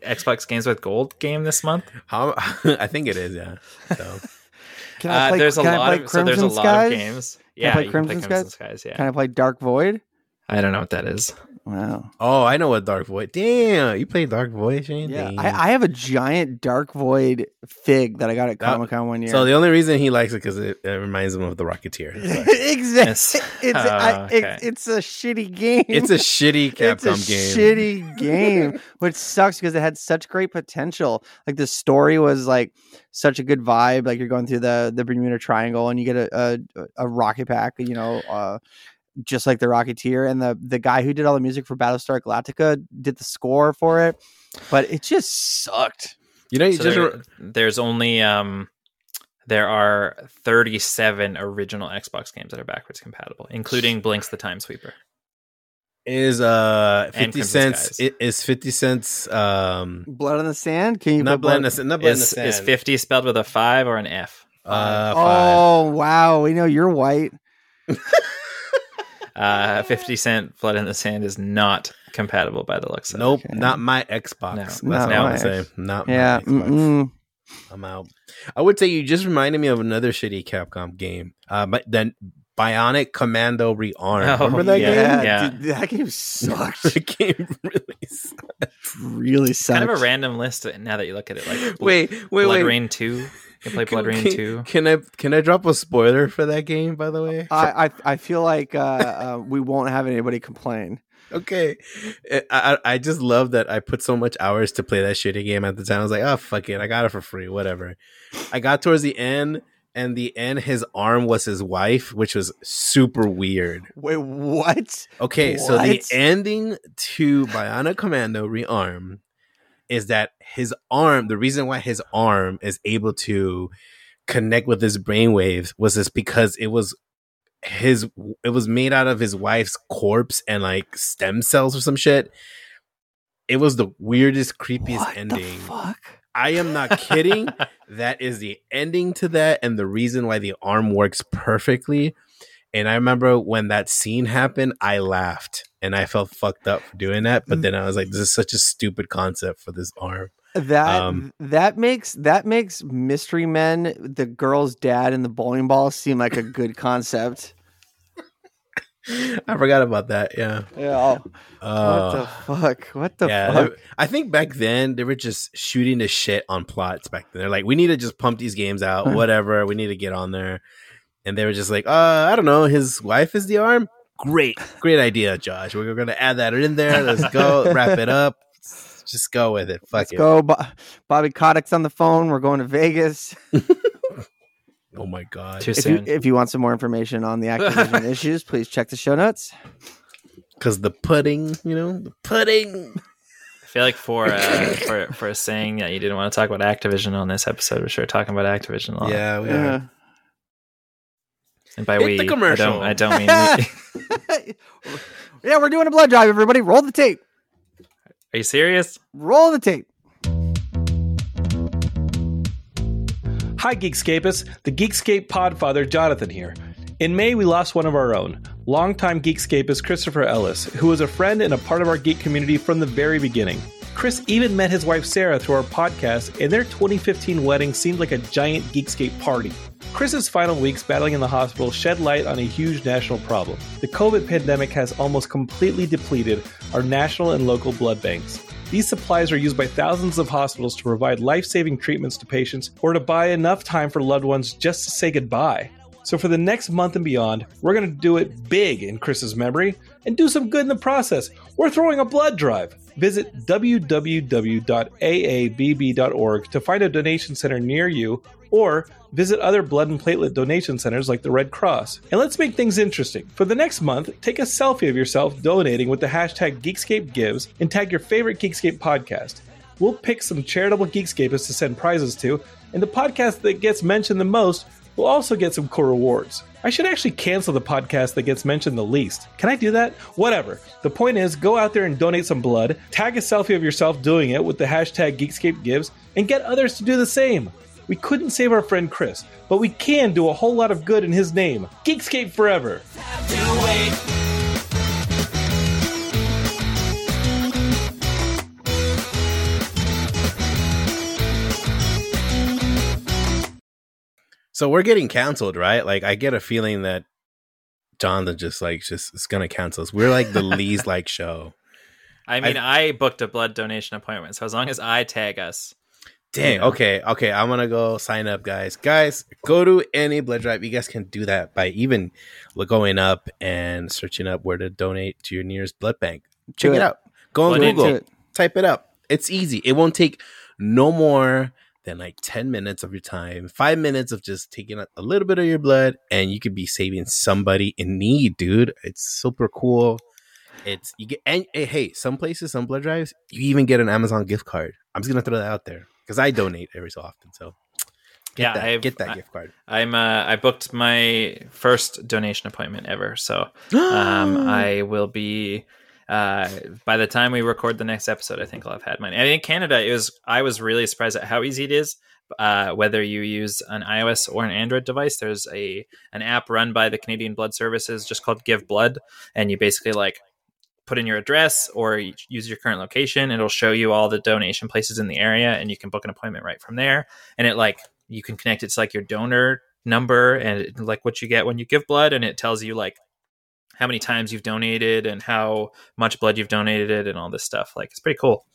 Xbox Games with Gold game this month? How I think it is, yeah. So Can Uh, there's a can I lot play of so there's a Crimson lot Skies? of games. I Yeah, play you can play Crimson Crimson Skies. Yeah, Can I play Dark Void? I don't know what that is. Wow. Oh, I know what Dark Void. Damn, you play Dark Void, Shane? Yeah, I, I have a giant Dark Void fig that I got at Comic Con one year. So the only reason he likes it because it, it reminds him of the Rocketeer. Exactly. It's Oh, I, okay. it, it's a shitty game. it's a shitty it's a Capcom game. shitty game, which sucks because it had such great potential. Like the story was like such a good vibe. Like you're going through the the Bermuda Triangle and you get a a, a rocket pack. You know, uh, just like the Rocketeer. And the the guy who did all the music for Battlestar Galactica did the score for it, but it just sucked. You know, you So just there- there's only um there are 37 original Xbox games that are backwards compatible, including Blinx the Time Sweeper. is uh fifty cents. Skies. It is fifty cents. Um, Blood on the Sand. Can you not put blood in blood- the not blood in the Is, sand. is 50 spelled with a 5 or an F? Uh, five. oh wow, we know you're white. Uh, 50 Cent Blood in the Sand is not compatible by the looks of it. Nope, Okay. not my Xbox. No. That's Not all I'm my saying. Not Yeah. my Xbox. mm-mm. I'm out. I would say you just reminded me of another shitty Capcom game. Uh, but then Bionic Commando Rearm. Oh, Remember that yeah. game? Yeah, Yeah. dude, that game sucked. the game really sucked. really sucked. kind of a random list now that you look at it. Like Wait, wait, Blood wait. Rain 2. You can play BloodRayne can, 2. Can I can I drop a spoiler for that game? By the way, I, I I feel like uh, uh, we won't have anybody complain. okay. I, I I just love that I put so much hours to play that shitty game at the time. I was like, oh fuck it, I got it for free, whatever. I got towards the end, and the end, his arm was his wife, which was super weird. Wait, what? Okay, so the ending to Bionic Commando Rearm is that his arm, the reason why his arm is able to connect with his brainwaves was just because it was his it was made out of his wife's corpse and like stem cells or some shit. It was the weirdest, creepiest what ending. the fuck? I am not kidding. that is the ending to that and the reason why the arm works perfectly. And I remember when that scene happened, I laughed and I felt fucked up for doing that. But then I was like, this is such a stupid concept for this arm. That Um, that makes that makes Mystery Men, the girl's dad, and the bowling ball seem like a good concept. I forgot about that. Yeah. Yeah. what Uh, the fuck? What the yeah, fuck? I think back then they were just shooting the shit on plots. Back then, they're like, we need to just pump these games out, whatever. We need to get on there, and they were just like, uh, I don't know. His wife is the arm. Great, great idea, Josh. We're gonna add that in there. Let's go, wrap it up. Just go with it. Fuck Let's it. go. Bo- Bobby Kotick's on the phone. We're going to Vegas. Oh my god. Too If you, if you want some more information on the Activision issues, please check the show notes. Because the pudding, you know, the pudding. I feel like for uh, for for saying that you didn't want to talk about Activision on this episode, we're sure talking about Activision a lot. Yeah, we Yeah. Are. And by Hit we, the commercial. I don't, I don't mean. me. yeah, we're doing a blood drive, everybody. Roll the tape. Are you serious? Roll the tape. Hi, Geekscapists. The Geekscape Podfather, Jonathan here. In May, we lost one of our own, longtime Geekscapist Christopher Ellis, who was a friend and a part of our geek community from the very beginning. Chris even met his wife Sarah through our podcast, and their 2015 wedding seemed like a giant Geekscape party. Chris's final weeks battling in the hospital shed light on a huge national problem. The COVID pandemic has almost completely depleted our national and local blood banks. These supplies are used by thousands of hospitals to provide life saving treatments to patients or to buy enough time for loved ones just to say goodbye. So, for the next month and beyond, we're going to do it big in Chris's memory and do some good in the process. We're throwing a blood drive. Visit www.aabb.org to find a donation center near you or visit other blood and platelet donation centers like the Red Cross. And let's make things interesting. For the next month, take a selfie of yourself donating with the hashtag GeekScapeGives and tag your favorite Geekscape podcast. We'll pick some charitable Geekscapists to send prizes to, and the podcast that gets mentioned the most will also get some cool rewards. I should actually cancel the podcast that gets mentioned the least. Can I do that? Whatever. The point is, go out there and donate some blood, tag a selfie of yourself doing it with the hashtag GeekscapeGives, and get others to do the same. We couldn't save our friend Chris, but we can do a whole lot of good in his name. Geekscape forever! So we're getting canceled, right? Like I get a feeling that Jonathan just like just is gonna cancel us. We're like the least like show. I mean, I, booked a blood donation appointment, so as long as I tag us, Dang. Okay. Okay. I'm gonna go sign up, guys. Guys, go to any blood drive. You guys can do that by even going up and searching up where to donate to your nearest blood bank. Check it it. out. Go on Blood Google. it. Type it up. It's easy. It won't take no more than like 10 minutes of your time, five minutes of just taking a little bit of your blood, and you could be saving somebody in need, dude. It's super cool. It's you get and hey, some places, some blood drives, you even get an Amazon gift card. I'm just gonna throw that out there because I donate every so often. So get yeah, that, I've, get that I, gift card. I'm uh, I booked my first donation appointment ever, so um, I will be uh, by the time we record the next episode, I think I'll have had mine. And in Canada, it was I was really surprised at how easy it is. Uh, whether you use an iOS or an Android device, there's a an app run by the Canadian Blood Services just called Give Blood, and you basically like put in your address or use your current location. It'll show you all the donation places in the area, and you can book an appointment right from there. And it like you can connect it to like your donor number and it, like what you get when you give blood, and it tells you like how many times you've donated and how much blood you've donated and all this stuff. Like it's pretty cool.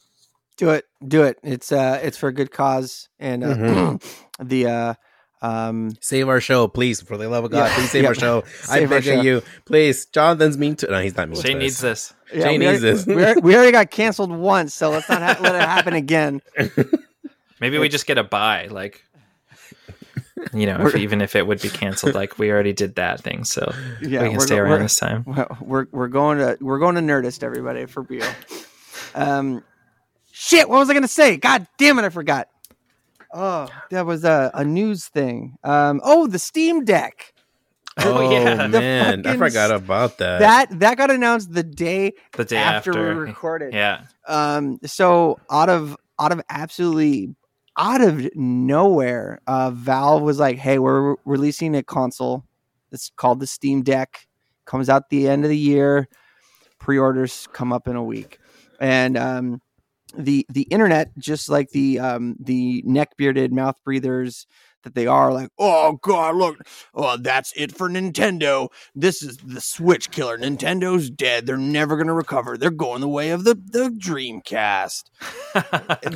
Do it, do it. It's uh, it's for a good cause, and uh, mm-hmm. the uh, um, save our show, please, for the love of God, yeah, please save our show. I beg of you, please. Jonathan's mean to. No, he's not mean. Shane needs this. Yeah, Shane needs already, this. we, already, we already got canceled once, so let's not ha- let it happen again. Maybe we just get a buy, like you know, if, even if it would be canceled, like we already did that thing, so yeah, we can stay around this time. We're we're going to we're going to Nerdist, everybody, for real. Um, shit, what was I going to say? God damn it, I forgot. Oh, that was a, a news thing. Um, oh, the Steam Deck. Oh, yeah, man, I forgot about that. That that got announced the day the day after, after. we recorded. Yeah. Um. So out of out of absolutely out of nowhere, uh, Valve was like, "Hey, we're releasing a console. It's called the Steam Deck. Comes out the end of the year. Pre-orders come up in a week." And um, the the internet, just like the um, the neck bearded mouth breathers that they are like, oh god, look, oh that's it for Nintendo. This is the Switch killer. Nintendo's dead. They're never gonna recover. They're going the way of the the Dreamcast.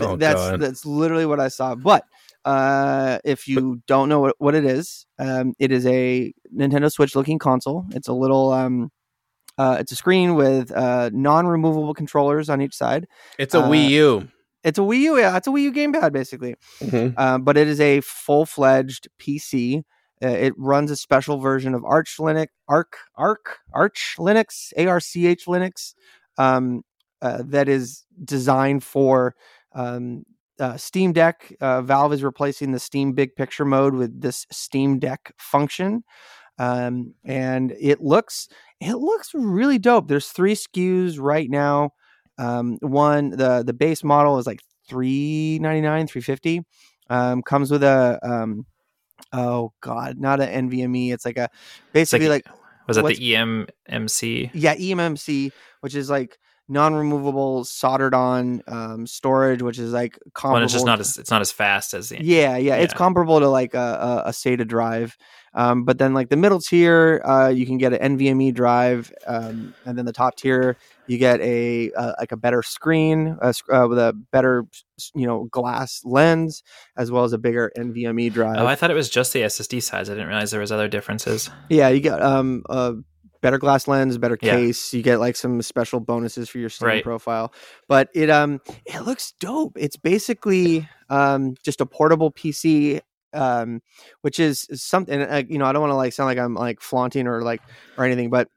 oh, that's god. that's literally what I saw. But uh, if you don't know what, what it is, um, it is a Nintendo Switch looking console. It's a little um, uh, it's a screen with uh, non-removable controllers on each side. It's a Wii U. It's a Wii U. Yeah, it's a Wii U gamepad basically. Mm-hmm. Um, but it is a full fledged PC. Uh, it runs a special version of Arch Linux, Arc, Arc, Arch Linux, ARCH Linux, um, uh, that is designed for um, uh, Steam Deck. Uh, Valve is replacing the Steam Big Picture mode with this Steam Deck function, um, and it looks it looks really dope. There's three SKUs right now. Um, one the the base model is like three ninety nine, three fifty. Um, comes with a um, oh god, not an NVMe. It's like a basically like, like, was that the eMMC? Yeah, eMMC, which is like non-removable soldered on um, storage, which is like comparable. Well, it's just not as it's not as fast as the yeah, yeah, yeah. It's comparable to like a, a, a SATA drive. Um, but then like the middle tier, uh, you can get an NVMe drive, um, and then the top tier, you get a uh, like a better screen uh, with a better you know glass lens, as well as a bigger NVMe drive. Oh, I thought it was just the SSD size. I didn't realize there was other differences. Yeah, you get um a better glass lens, better case. Yeah. You get like some special bonuses for your Steam right. profile. But it um it looks dope. It's basically um just a portable PC um, which is something uh, you know. I don't want to like sound like I'm like flaunting or like or anything, but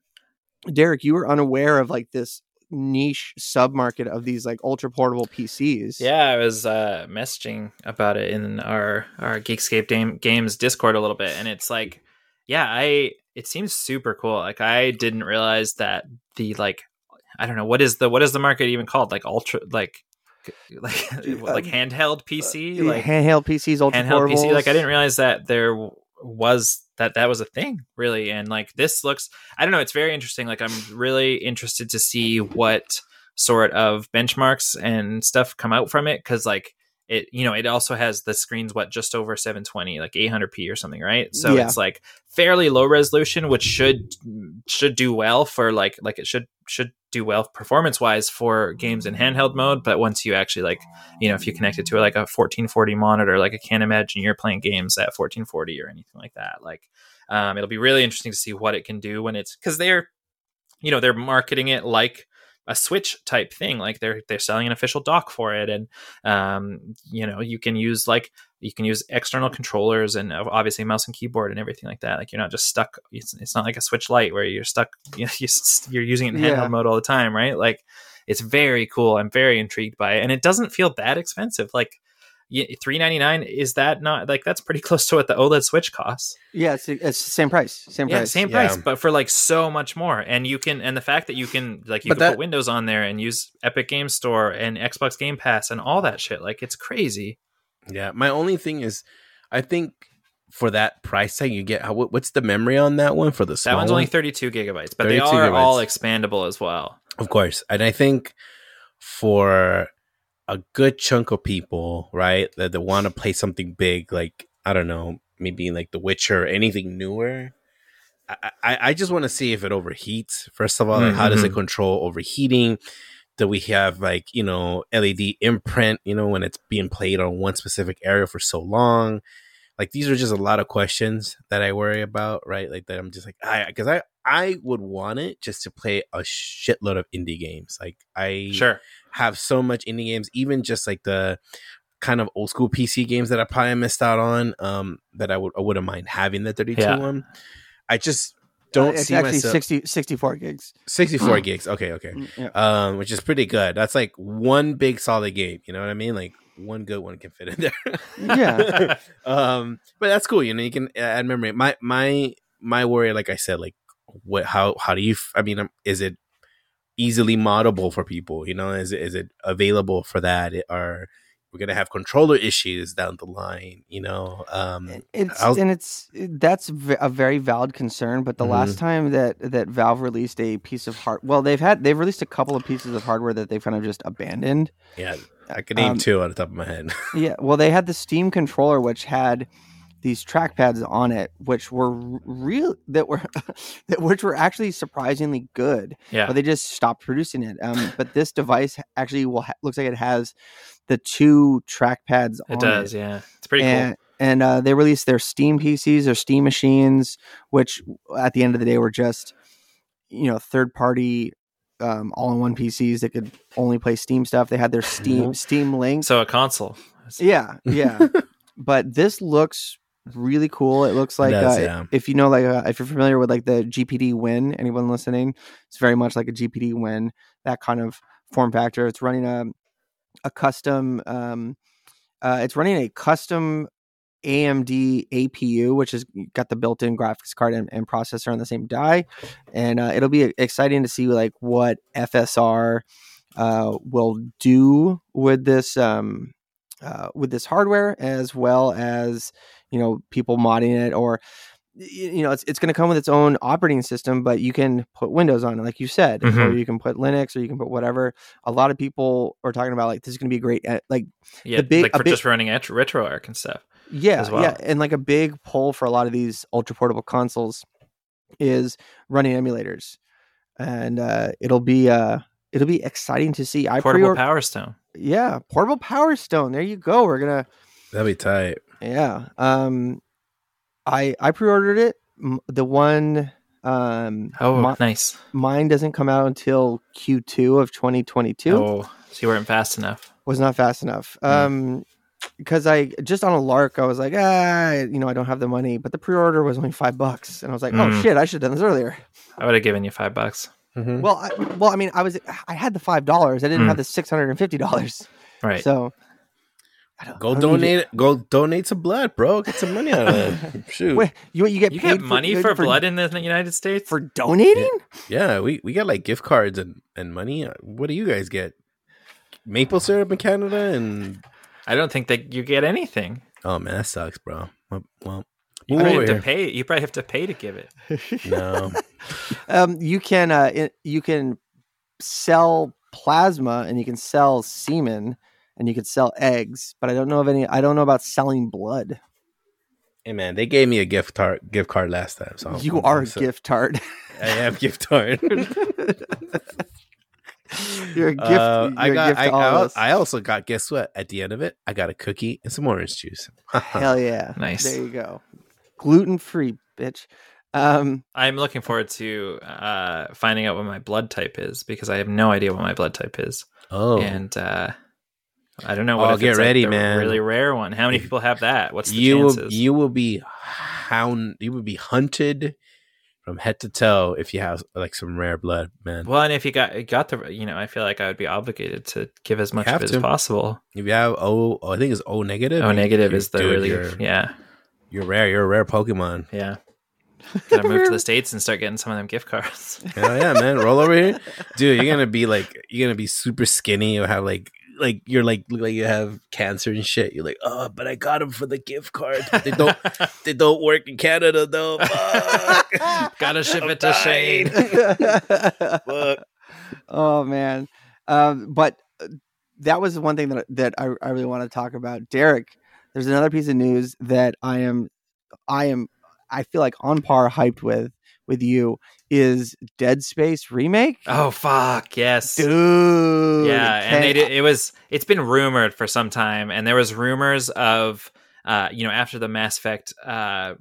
Derek, you were unaware of like this niche sub market of these like ultra portable PCs. Yeah, I was uh, messaging about it in our our Geekscape game, games Discord a little bit, and it's like, yeah, I it seems super cool. Like I didn't realize that the like I don't know what is the what is the market even called like ultra like like like handheld PC, uh, like handheld PCs, ultra handheld portables. PC. Like I didn't realize that there was that that was a thing really, and like this looks. I don't know. It's very interesting. Like I'm really interested to see what sort of benchmarks and stuff come out from it because like it you know it also has the screens what just over 720 like 800p or something right so yeah. it's like fairly low resolution which should should do well for like like it should should do well performance wise for games in handheld mode but once you actually like you know if you connect it to like a 1440 monitor like i can't imagine you're playing games at 1440 or anything like that like um, it'll be really interesting to see what it can do when it's because they're you know they're marketing it like a switch type thing like they're they're selling an official dock for it and um you know you can use like you can use external controllers and obviously mouse and keyboard and everything like that like you're not just stuck it's, it's not like a switch light where you're stuck you know, you're using it in handheld yeah. mode all the time right like it's very cool i'm very intrigued by it and it doesn't feel that expensive like three ninety nine is that not like that's pretty close to what the OLED Switch costs? Yeah, it's, it's the same price. Same Yeah, price. same Yeah. price, but for like so much more. And you can and the fact that you can like you But can that- put Windows on there and use Epic Game Store and Xbox Game Pass and all that shit. Like it's crazy. Yeah, my only thing is, I think for that price tag, you get how, what's the memory on that one for the That small one's one? only thirty two gigabytes, but they 32 are all expandable as well. Of course. And I think for a good chunk of people, right, that want to play something big, like, I don't know, maybe like The Witcher or anything newer. I, I, I just want to see if it overheats. First of all, like, how does it Mhm. control overheating? Do we have like, you know, LED imprint, you know, when it's being played on one specific area for so long? Like these are just a lot of questions that I worry about, right? Like that I'm just like I because I I would want it just to play a shitload of indie games. Like I Sure. Have so much indie games, even just like the kind of old school PC games that I probably missed out on. Um, that I would I wouldn't mind having the 32 Yeah. one. I just don't it's see actually myself 60, 64 gigs. 64 gigs. Okay, okay. Mm, Yeah. Um, which is pretty good. That's like one big solid game. You know what I mean? Like one good one can fit in there. Yeah. um, but that's cool. You know, you can add memory. My my my worry, like I said, like what? How how do you? f- I mean, um, is it easily moddable for people? You know, is it is it available for that? Are we gonna have controller issues down the line? You know, um, It's I'll- and it's that's a very valid concern. But the Mhm. last time that that Valve released a piece of hard, well, they've had they've released a couple of pieces of hardware that they've kind of just abandoned. yeah, I can name Um, two on the top of my head. Yeah, well, they had the Steam controller, which had these trackpads on it, which were real that were that which were actually surprisingly good. Yeah. but they just stopped producing it. Um, but this device actually will ha- looks like it has the two trackpads. on It does, yeah. It's pretty and, And uh, they released their Steam PCs, their Steam machines, which at the end of the day were just, you know, third party, um, all in one PCs that could only play Steam stuff. They had their Steam Steam Link. So a console. yeah, yeah. but this looks really cool. It looks like does, uh, yeah. if you know, like uh, if you're familiar with like the GPD Win, anyone listening, it's very much like a GPD Win, that kind of form factor. It's running a a custom. Um, uh, it's running a custom AMD APU, which has got the built-in graphics card and, and processor on the same die, and uh, it'll be exciting to see like what FSR uh, will do with this um, uh, with this hardware, as well as you know people modding it or you know it's it's going to come with its own operating system, but you can put Windows on it, like you said, or Mhm. you can put Linux, or you can put whatever. A lot of people are talking about like this is going to be great. At, like Yeah, the big- like for big- just running retro RetroArch and stuff. yeah, as well. yeah, and like a big pull for a lot of these ultra portable consoles is running emulators, and uh, it'll be uh, it'll be exciting to see. I Portable pre Power Stone. Yeah, portable Power Stone. There you go. We're gonna That'd be tight. yeah. Um, I I pre-ordered it. The one um Oh, mi- nice. mine doesn't come out until Q2 of 2022. Oh, so you weren't fast enough. Was not fast enough. Mm. Um because I just on a lark, I was like, ah, you know, I don't have the money, but the pre-order was only five bucks, and I was like, oh Mm. shit, I should have done this earlier. I would have given you five bucks. Mhm. Well, I, well, I mean, I was, I had the five dollars, I didn't Mm. have the six hundred and fifty dollars, Right. so I don't, Go I don't donate. Go donate some blood, bro. Get some money out of it. Shoot. Wait, you you get you paid get money for, for blood in the United States? for donating? Yeah, we, we got like gift cards and, and money. Uh, What do you guys get? Maple syrup in Canada and I don't think that you get anything. oh man, that sucks, bro. Well, well You probably have to pay. You probably have to pay to give it. No, um, you can uh, it, you can sell plasma and you can sell semen and you can sell eggs, but I don't know of any. I don't know about selling blood. hey man, they gave me a gift card gift card last time. So you I'm- are I'm a so- gift card. I am gift card. you're a gift. Uh, you're I a got. gift I, to all I, us. I also got. Guess what? At the end of it, I got a cookie and some orange juice. Hell yeah! Nice. There you go. Gluten free, bitch. Um, I'm looking forward to uh, finding out what my blood type is because I have no idea what my blood type is, oh, and uh, I don't know. What Oh, get it's, like, ready, the man. Really rare one. How many people have that? What's the you chances? will. You will be hound. You will be hunted from head to toe if you have like some rare blood, man. Well, and if you got got the, you know, I feel like I would be obligated to give as much of it to. as possible. If you have O, I think it's O negative. O negative is the really, You're, yeah, you're rare. You're a rare Pokemon. yeah. Gotta move to the states and start getting some of them gift cards. Hell yeah, man! Roll over here, dude. You're gonna be like, you're gonna be super skinny or have like, like you're like look like you have cancer and shit. You're like, oh, but I got them for the gift cards. But they don't, they don't work in Canada though. Gotta ship I'm it to Shane. dying. Fuck. oh man um, but uh, that was the one thing that that I, I really want to talk about derek there's another piece of news that i am i am i feel like on par hyped with with you is dead space remake Oh fuck yes, dude yeah. And they did, it was it's been rumored for some time, and there was rumors of uh, you know after the Mass Effect uh,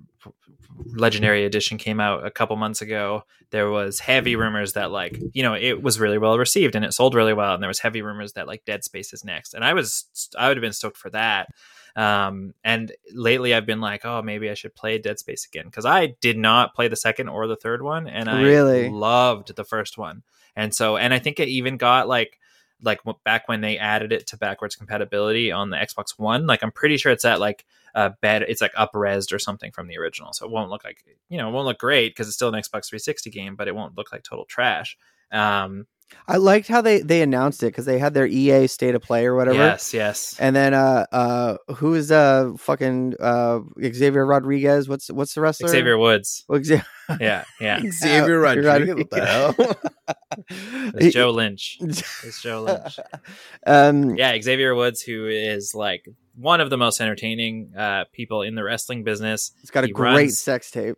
Legendary Edition came out a couple months ago, there was heavy rumors that like you know it was really well received and it sold really well, and there was heavy rumors that like Dead Space is next, and I was I would have been stoked for that. Um, and lately I've been like, oh, maybe I should play Dead Space again because I did not play the second or the third one, and I Really? loved the first one. And so, and I think it even got like like back when they added it to backwards compatibility on the Xbox One. Like I'm pretty sure it's at like uh better. It's like upresed or something from the original, so it won't look like you know it won't look great because it's still an Xbox 360 game, but it won't look like total trash. Um, i liked how they they announced it because they had their ea state of play or whatever yes, yes. and then uh uh who is uh fucking uh xavier rodriguez what's what's the wrestler Xavier Woods. Well, Xa- Yeah, yeah. Xavier Rodriguez. What the hell? It's Joe Lynch. It's Joe Lynch. um yeah, Xavier Woods, who is like one of the most entertaining uh, people in the wrestling business. it's got a he great runs- sex tape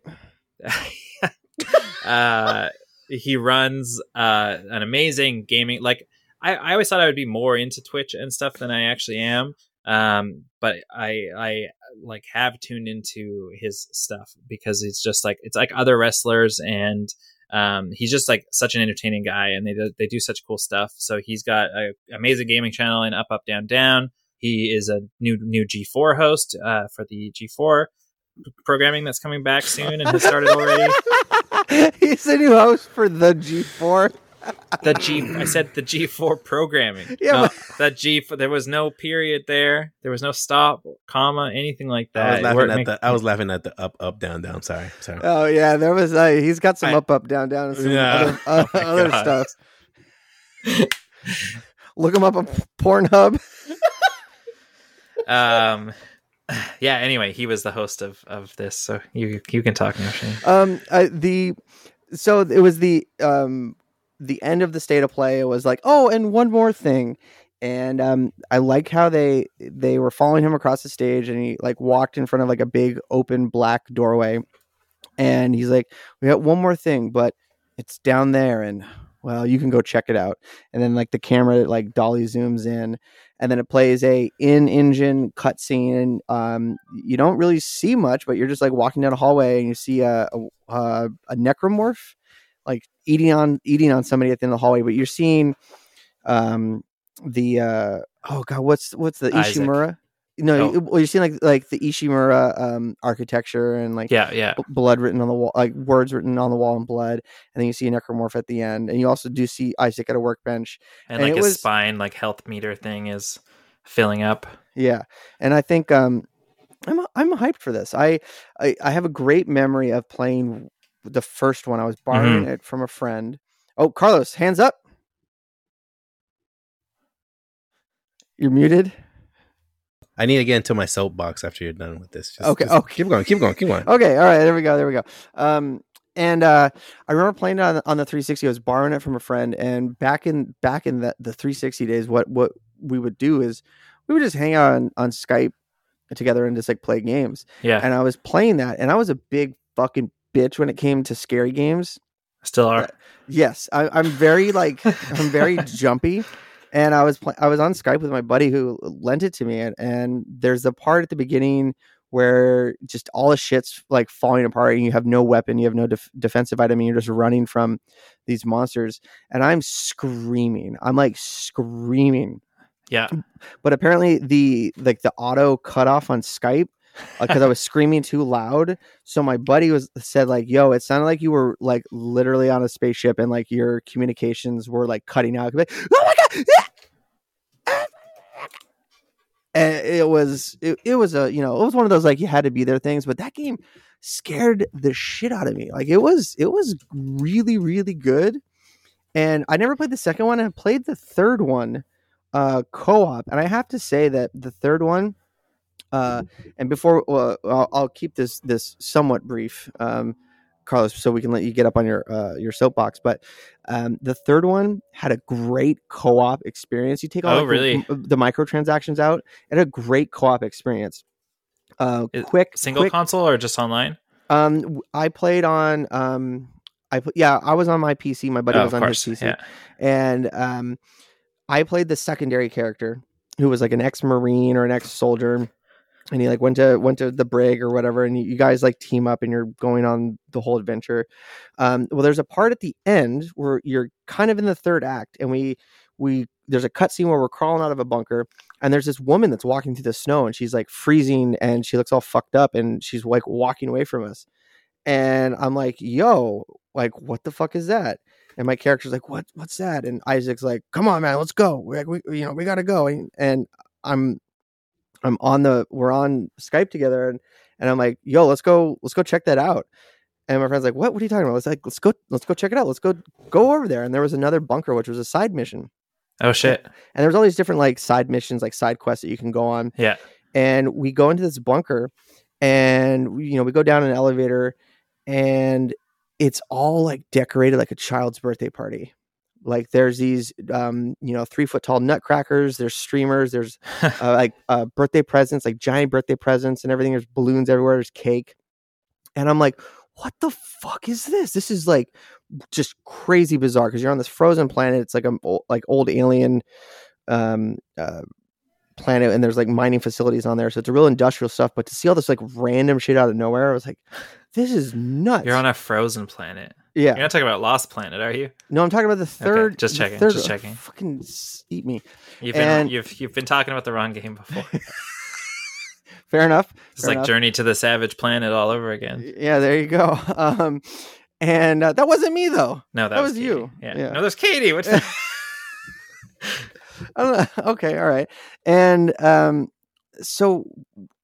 uh, he runs uh, an amazing gaming. Like I, I always thought I would be more into Twitch and stuff than I actually am. Um, but I, I like have tuned into his stuff because it's just like it's like other wrestlers and um, he's just like such an entertaining guy and they do, they do such cool stuff. So he's got an amazing gaming channel in Up Up Down Down. He is a new new G4 host uh, for the G4 programming that's coming back soon and has started already. He's the new host for the G4. the G. I said the G four programming. Yeah, no, but- that G. There was no period there. There was no stop, comma, anything like I that. was laughing at make- the. I was laughing at the up, up, down, down. Sorry, sorry. Oh yeah, there was. Uh, he's got some I- up, up, down, down, and some Yeah. other, uh, Oh other God. stuff. Look him up on Pornhub. Um. Yeah. Anyway, he was the host of of this, so you you can talk now, Shane. Um, the so it was the um the end of the state of play. It was like, oh, and one more thing, and um, I like how they they were following him across the stage, and he like walked in front of like a big open black doorway, and he's like, we got one more thing, but it's down there, and well, you can go check it out. And then like the camera like dolly zooms in, and then it plays a in-engine cutscene, um, you don't really see much, but you're just like walking down a hallway, and you see a a, a, necromorph like eating on eating on somebody at the end of the hallway, but you're seeing um the uh oh god what's what's the Isaac. No, Oh. you- well, you're seeing like like the Ishimura um architecture and like Yeah. Yeah. b- blood written on the wall, like words written on the wall in blood, and then you see a necromorph at the end, and you also do see Isaac at a workbench. And, And like his was- spine, like health meter thing is filling up. Yeah, and I think um, I'm I'm hyped for this. I, I I have a great memory of playing the first one. I was borrowing it from a friend. Oh, Carlos, hands up. You're muted. I need to get into my soapbox after you're done with this. Just, Okay, just okay. Keep going. Keep going. Keep going. Okay, all right, there we go, there we go. Um, and uh, I remember playing it on, on the 360. I was borrowing it from a friend, and back in back in the, the 360 days, what what we would do is we would just hang out on, on Skype together and just like play games. Yeah. And I was playing that, and I was a big fucking bitch when it came to scary games. Still are. Yes, I, I'm very like I'm very jumpy, and I was pl- I was on Skype with my buddy who lent it to me, and, and there's a part at the beginning where just all the shit's like falling apart, and you have no weapon, you have no def- defensive item, and you're just running from these monsters, and I'm screaming, I'm like screaming, Yeah. but apparently the like the auto cutoff on Skype uh, because I was screaming too loud. So my buddy was said like, "Yo, it sounded like you were like literally on a spaceship and like your communications were like cutting out." Like, oh my! And it was it, it was a you know it was one of those like you had to be there things, but that game scared the shit out of me. Like it was it was really really good. And I never played the second one. I played the third one uh co-op and I have to say that the third one uh, and before well, I'll, I'll, keep this this somewhat brief, um, Carlos, so we can let you get up on your uh, your soapbox. But um, the third one had a great co-op experience. You take all oh, like, really? the, the, microtransactions out, and a great co-op experience. Uh, quick single quick, console or just online? Um, I played on um, I yeah, I was on my PC. My buddy oh, was on course. his PC, yeah. and um, I played the secondary character who was like an ex-marine or an ex-soldier and he like went to went to the brig or whatever and you guys like team up and you're going on the whole adventure. Um, well there's a part at the end where you're kind of in the third act and we we there's a cutscene where we're crawling out of a bunker and there's this woman that's walking through the snow and she's like freezing and she looks all fucked up and she's like walking away from us. And i'm like yo like what the fuck is that? And my character's like what what's that? And isaac's like come on man let's go. We, like, we you know we gotta go. And, and i'm I'm on the we're on Skype together and and I'm like, yo, let's go, let's go check that out. And my friend's like, what? What are you talking about? I was like, let's go, let's go check it out. Let's go go over there. And there was another bunker, which was a side mission. Oh shit. And there was all these different like side missions, like side quests that you can go on. Yeah. And we go into this bunker and we, you know, we go down an elevator and it's all like decorated like a child's birthday party like there's these um you know three foot tall nutcrackers there's streamers there's uh, like uh, birthday presents like giant birthday presents and everything there's balloons everywhere there's cake. And i'm like what the fuck is this? This is like just crazy bizarre because you're on this frozen planet it's like a like old alien um uh, planet and there's like mining facilities on there so it's a real industrial stuff but to see all this like random shit out of nowhere i was like this is nuts you're on a frozen planet yeah. You're not talking about Lost Planet, are you? No, I'm talking about the third. Okay, just checking. Third, just checking. Fucking eat me. You've been And- you've you've been talking about the wrong game before. Fair enough. It's fair like enough. Journey to the Savage Planet all over again. Yeah, there you go. Um, and uh, that wasn't me though. No, that, That was, was you. Yeah. Yeah. No, there's Katie. What's the... I don't know. Okay, all right. And um, so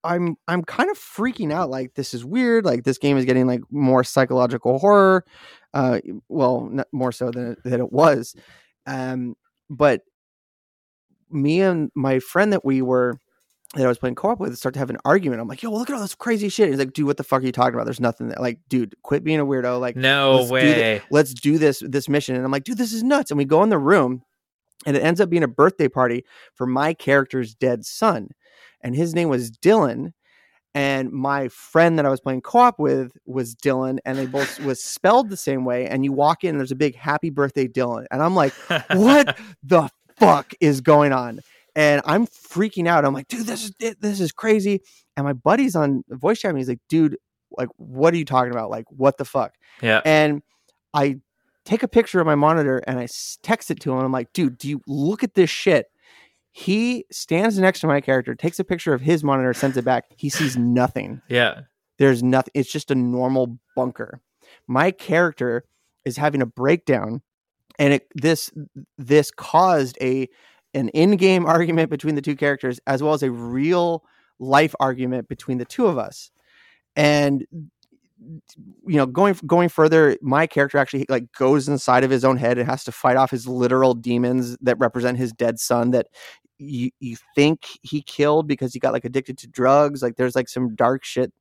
I'm I'm kind of freaking out. Like this is weird. Like this game is getting like more psychological horror. Uh, well, not more so than it, than it was. Um, but me and my friend that we were that I was playing co-op with start to have an argument. I'm like, yo, look at all this crazy shit. He's like, dude, what the fuck are you talking about? There's nothing that like, dude, quit being a weirdo. Like, no let's do way. let's do this this mission. And I'm like, dude, this is nuts. And we go in the room, and it ends up being a birthday party for my character's dead son, and his name was Dylan. And my friend that I was playing co-op with was Dylan, and they both was spelled the same way. And you walk in, and there's a big "Happy Birthday, Dylan," and I'm like, what the fuck is going on? And I'm freaking out. I'm like, dude, this is it. This is crazy. And my buddy's on voice chat. And he's like, dude, like, what are you talking about? Like, what the fuck? yeah. And I take a picture of my monitor and I text it to him. I'm like, dude, do you look at this shit? He stands next to my character, takes a picture of his monitor, sends it back. He sees nothing. Yeah. There's nothing. It's just a normal bunker. My character is having a breakdown, and it this this caused a an in-game argument between the two characters as well as a real life argument between the two of us. And you know, going going further, my character actually like goes inside of his own head and has to fight off his literal demons that represent his dead son that you you think he killed because he got like addicted to drugs. Like there's like some dark shit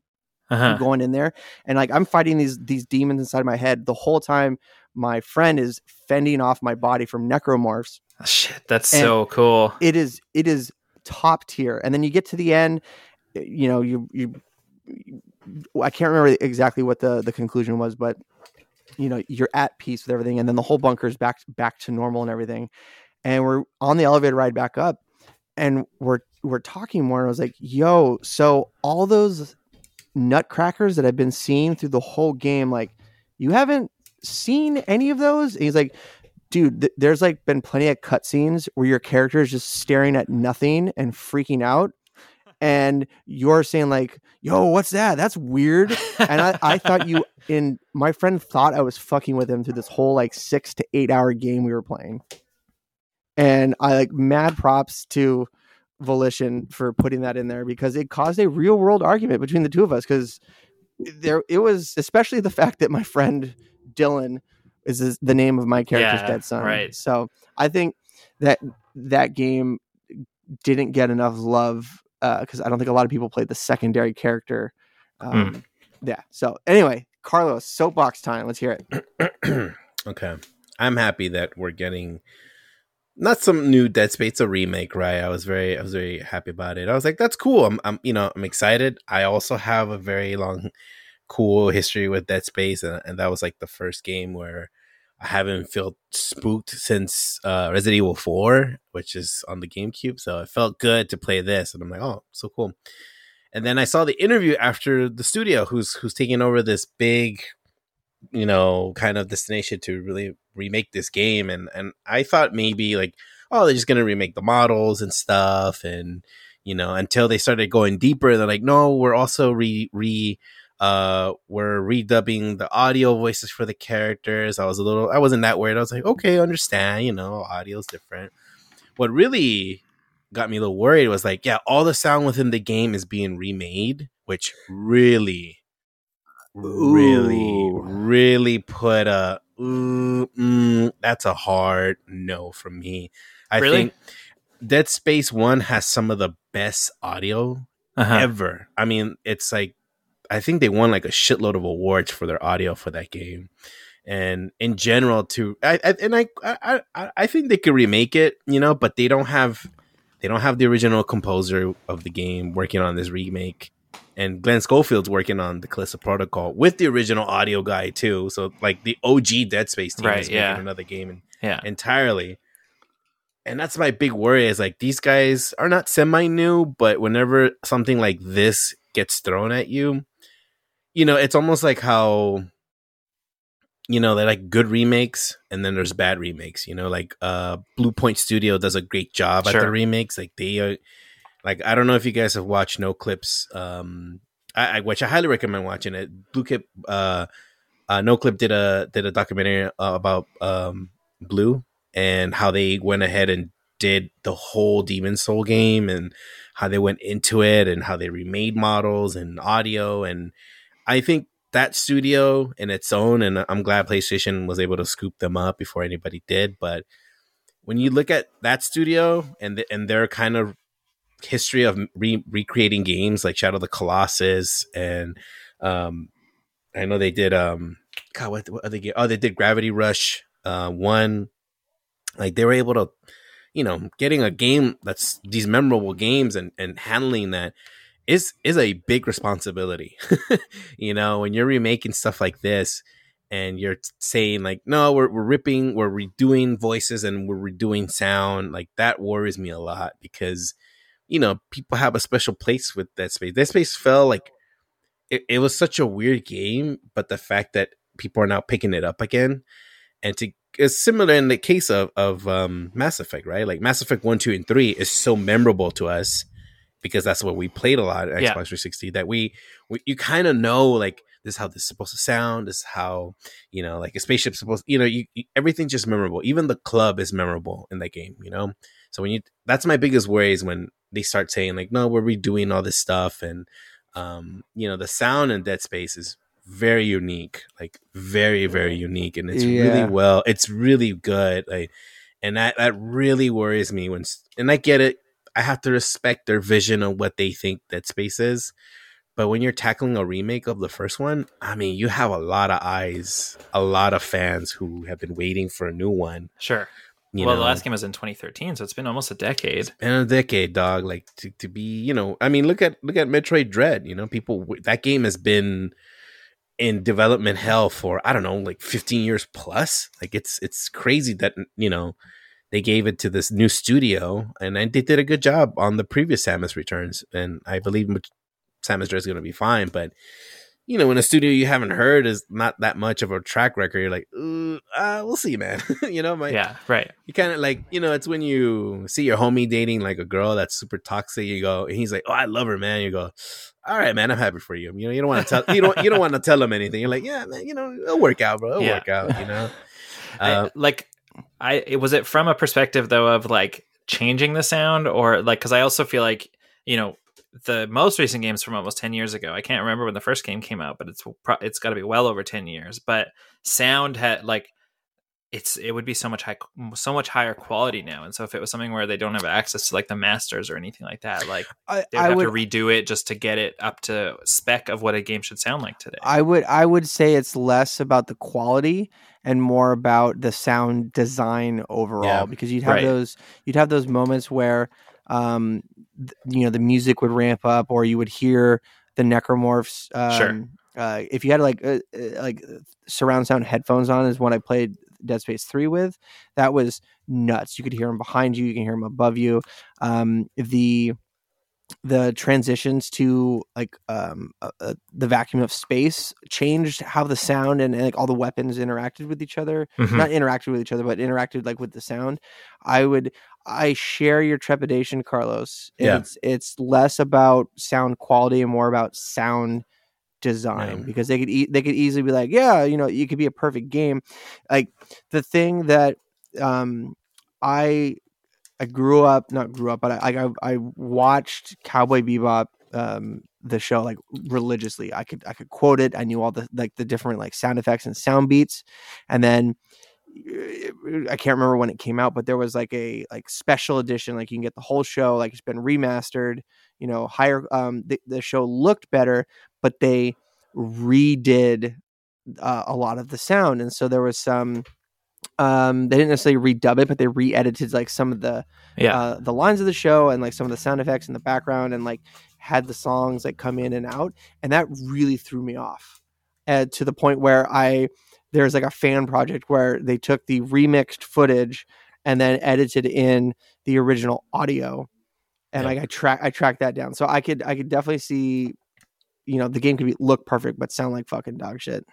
Uh-huh. going in there and like i'm fighting these these demons inside my head the whole time my friend is fending off my body from necromorphs Oh, shit, that's And- so cool. it is it is top tier and then you get to the end eh, you know you you i can't remember exactly what the the conclusion was but you know you're at peace with everything and then the whole bunker is back back to normal and everything. And we're on the elevator ride back up and we're we're talking more and i was like yo so all those nutcrackers that i've been seeing through the whole game like you haven't seen any of those? And he's like dude th- there's like been plenty of cutscenes where your character is just staring at nothing and freaking out and you're saying like, "Yo, what's that? That's weird." And I, I thought you and my friend thought I was fucking with him through this whole like six to eight hour game we were playing. And I like mad props to Volition for putting that in there because it caused a real world argument between the two of us because there it was especially the fact that my friend Dylan is the name of my character's Yeah, dead son. right. So I think that that game didn't get enough love because I don't think a lot of people played the secondary character. Um, Yeah. So anyway, Carlos, soapbox time. Let's hear it. okay. I'm happy that we're getting not some new Dead Space a remake, right? I was very I was very happy about it. I was like, that's cool. I'm I'm you know, I'm excited. I also have a very long cool history with Dead Space and, and that was like the first game where I haven't felt spooked since uh Resident Evil 4, which is on the GameCube. So it felt good to play this and I'm like, oh, so cool. And then I saw the interview after the studio who's who's taking over this big you know, kind of destination to really remake this game. And and I thought maybe like, oh, they're just gonna remake the models and stuff, and you know, until they started going deeper, they're like, no, we're also re re uh we're redubbing the audio voices for the characters. I was a little I wasn't that worried. I was like, okay, understand, you know, audio's different. What really got me a little worried was like, yeah, all the sound within the game is being remade, which really really, Ooh. really put a mm, that's a hard no for me. I Really? think Dead Space One has some of the best audio Uh-huh. ever. I mean, it's like I think they won like a shitload of awards for their audio for that game. And in general, too, I, I and I, I I I think they could remake it, you know, but they don't have they don't have the original composer of the game working on this remake. And Glen Schofield's working on the Callisto Protocol with the original audio guy too. So like the OG Dead Space team Right, is making yeah. another game and Yeah. entirely. And that's my big worry is like these guys are not semi new, but whenever something like this gets thrown at you, you know, it's almost like how you know, they like good remakes and then there's bad remakes, you know, like uh Bluepoint Studio does a great job at the remakes. Like they are like I don't know if you guys have watched Noclips um I, I which I highly recommend watching it. Blue Clip uh uh Noclip did a did a documentary uh, about um Blue and how they went ahead and did the whole Demon Soul game and how they went into it and how they remade models and audio and I think that studio in its own and I'm glad PlayStation was able to scoop them up before anybody did but when you look at that studio and the, and their kind of history of re- recreating games like Shadow of the Colossus and um I know they did um God what, what other game? Oh they did Gravity Rush uh one. Like they were able to you know getting a game that's these memorable games and and handling that is is a big responsibility you know when you're remaking stuff like this and you're saying like no we're, we're ripping we're redoing voices and we're redoing sound like that worries me a lot because you know people have a special place with that space that space fell like it, it was such a weird game but the fact that people are now picking it up again and to it's similar in the case of of um, Mass Effect, right? Like Mass Effect one, two, and three is so memorable to us because that's what we played a lot at Yeah. Xbox 360. That we, we you kind of know like this is how this is supposed to sound. This is how you know like a spaceship supposed. You know, you, you everything's just memorable. Even the club is memorable in that game. You know, so when you that's my biggest worry is when they start saying like, no, we're redoing all this stuff and um, you know the sound in Dead Space is very unique, like very very unique, and it's Yeah. really well. It's really good, like, and that that really worries me when. And I get it. I have to respect their vision of what they think Dead Space is, but when you're tackling a remake of the first one, I mean, you have a lot of eyes, a lot of fans who have been waiting for a new one. Sure. You well, know, the last game was in 2013, so it's been almost a decade. in a decade, dog. Like to, to be, you know, I mean, look at look at Metroid Dread. You know, people that game has been in development hell for I don't know, like 15 years plus. Like it's it's crazy that you know they gave it to this new studio, and they did a good job on the previous Samus Returns, and I believe Samus Dread is going to be fine. But you know, when a studio you haven't heard is not that much of a track record, you're like, uh, we'll see, man. you know, my, yeah, right. You kind of like, you know, it's when you see your homie dating like a girl that's super toxic. You go, and he's like, oh, I love her, man. You go, all right, man, I'm happy for you. You know, you don't want to tell, you don't, you don't want to tell him anything. You're like, yeah, man, you know, it'll work out, bro. It'll Yeah. work out. You know, I, uh, like I it was it from a perspective though of like changing the sound or like because I also feel like you know the most recent games from almost 10 years ago. I can't remember when the first game came out but it's it's got to be well over 10 years. But sound had like it's it would be so much high so much higher quality now and so if it was something where they don't have access to like the masters or anything like that like I, they would I have would to redo it just to get it up to spec of what a game should sound like today I would I would say it's less about the quality and more about the sound design overall Yeah. because you'd have Right. those you'd have those moments where um th- you know the music would ramp up or you would hear the necromorphs um, Sure. uh, if you had like uh, uh, like surround sound headphones on is when I played Dead Space 3 with that was nuts you could hear them behind you you can hear them above you um the the transitions to like um uh, uh, the vacuum of space changed how the sound and, and like all the weapons interacted with each other Mhm. not interacted with each other but interacted like with the sound i would i share your trepidation carlos Yeah. it's it's less about sound quality and more about sound design Yeah. because they could e- they could easily be like yeah you know it could be a perfect game. Like the thing that um i i grew up not grew up but i i, I watched cowboy bebop um the show like religiously. I could i could quote it. I knew all the like the different like sound effects and sound beats. And then uh, i can't remember when it came out but there was like a like special edition like you can get the whole show like it's been remastered you know higher um the, the show looked better but they redid uh, a lot of the sound. And so there was some um they didn't necessarily redub it but they re-edited like some of the yeah. uh, the lines of the show and like some of the sound effects in the background and like had the songs like come in and out. And that really threw me off uh, to the point where i there's like a fan project where they took the remixed footage and then edited in the original audio and Yeah. like i track i tracked that down so i could i could definitely see you know the game could be look perfect but sound like fucking dog shit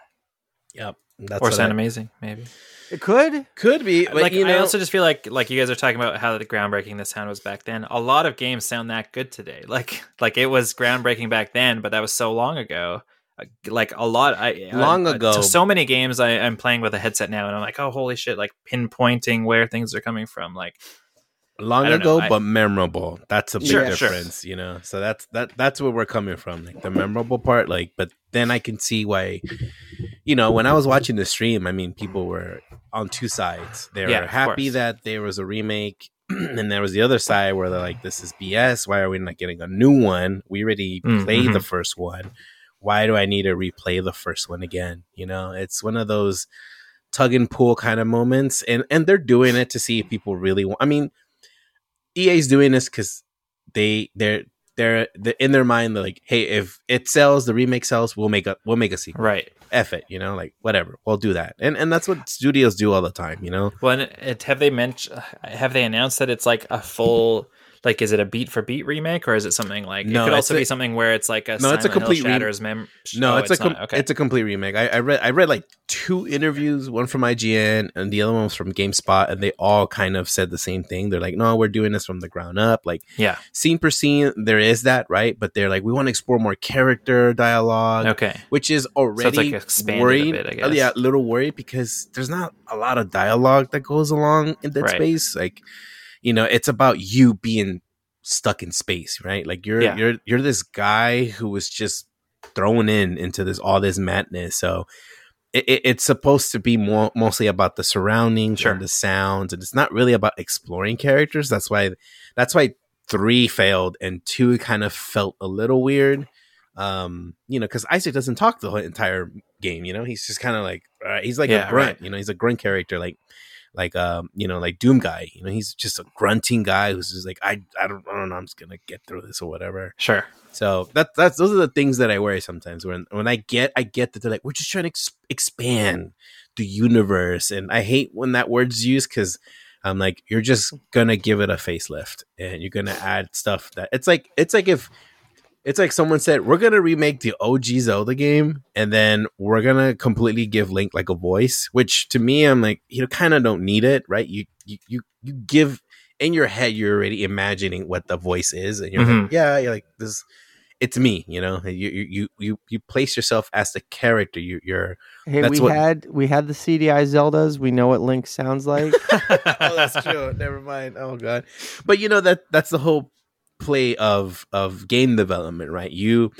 yep. That's or sound I- amazing maybe it could could be, but like you know, I also just feel like like you guys are talking about how the groundbreaking the sound was back then. A lot of games sound that good today. Like like it was groundbreaking back then, but that was so long ago. Uh, Like a lot, I Long uh, ago. To so many games, I, I'm playing with a headset now, and I'm like, oh holy shit! Like pinpointing where things are coming from. Like long ago, know, I- but memorable. That's a big Sure, sure. difference, you know. So that's that that's where we're coming from, like the memorable part. Like, but then I can see why, you know, when I was watching the stream, I mean, people were on two sides. They were Yeah, happy that there was a remake. and there was the other side where they're like, "This is BS. Why are we not getting a new one? We already Mm, played the first one. Why do I need to replay the first one again?" You know, it's one of those tug and pull kind of moments, and and they're doing it to see if people really want. I mean, EA's doing this because they they're they're they're in their mind they're like, hey, if it sells, the remake sells, we'll make a we'll make a sequel. right. F it, you know, like whatever, we'll do that, and and that's what studios do all the time, you know. Well, and it, have they mentioned? Have they announced that it's like a full? Like, is it a beat for beat remake, or is it something like? No, it could also a- be something where it's like a. No, it's a Hill complete rem- Shatters mem- No, oh, it's, a com- okay. it's a complete remake. I, I read I read like two interviews, one from IGN and the other one was from GameSpot, and they all kind of said the same thing. They're like, no, we're doing this from the ground up, like yeah. scene per scene. There is that right, but they're like, we want to explore more character dialogue. Okay. which is already like, expanded a worried. bit, I uh. Yeah, a little worried because there's not a lot of dialogue that goes along in that Right. Space. Like, you know, it's about you being stuck in space, right? Like you're Yeah. you're you're this guy who was just thrown in into this all this madness. So it, it- it's supposed to be more mostly about the surroundings Sure. and the sounds, and it's not really about exploring characters. That's why that's why three failed and two kind of felt a little weird. Um, you know, because Isaac doesn't talk the whole entire game. You know, he's just kind of like uh, he's like Yeah, a grunt. right. You know, he's a grunt character, like like um you know like Doom guy. You know, he's just a grunting guy who's just like I I don't I don't know I'm just gonna get through this or whatever. Sure. So that that's those are the things that I worry sometimes when when I get I get that they're like we're just trying to ex- expand the universe and I hate when that word's used because I'm like you're just gonna give it a facelift and you're gonna add stuff that it's like it's like if It's like someone said, we're gonna remake the OG Zelda game, and then we're gonna completely give Link like a voice. Which to me, I'm like, you kind of don't need it, right? You you you you give in your head, you're already imagining what the voice is, and you're Mhm. like, yeah, you're like this. It's me, you know. You you you you, you place yourself as the character. You, you're Hey, we what- had we had the CDI Zeldas. We know what Link sounds like. oh, that's true. Never mind. Oh god. But you know that that's the whole play of of game development, right? You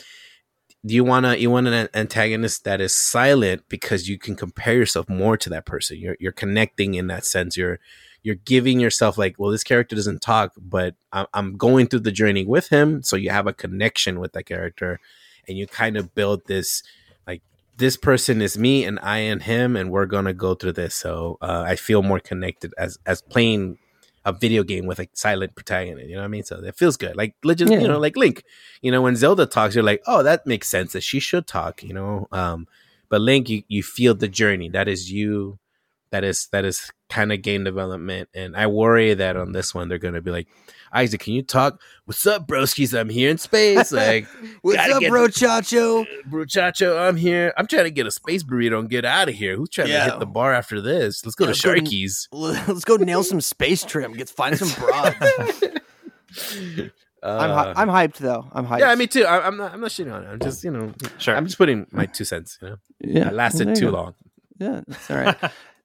you want to you want an antagonist that is silent because you can compare yourself more to that person. You're you're connecting in that sense. You're you're giving yourself like, well, this character doesn't talk, but I'm, going through the journey with him, so you have a connection with that character, and you kind of build this like this person is me and I and him, and we're gonna go through this. So uh, I feel more connected as as playing a video game with a silent protagonist. You know what I mean? So it feels good. Like legit, Yeah. you know, like Link. You know, when Zelda talks, you're like, oh, that makes sense that she should talk. You know, um, but Link, you you feel the journey. That is you. That is that is kind of game development, and I worry that on this one they're gonna be like, Isaac, can you talk? What's up, broskies? I'm here in space. Like, What's Gotta up, get- bro, Chacho? I'm here. I'm trying to get a space burrito and get out of here. Who's trying Yeah. to hit the bar after this? Let's go Yeah, to go to- Sharky's. Let's go nail some space trim. Get find some broads. I'm hy- Uh, I'm hyped though. I'm hyped. yeah, me too. I, I'm not. I'm not shitting on it. I'm just, you know, Sure. I'm just putting my two cents. You know, yeah. I lasted Well, too go. long. Yeah, that's all right.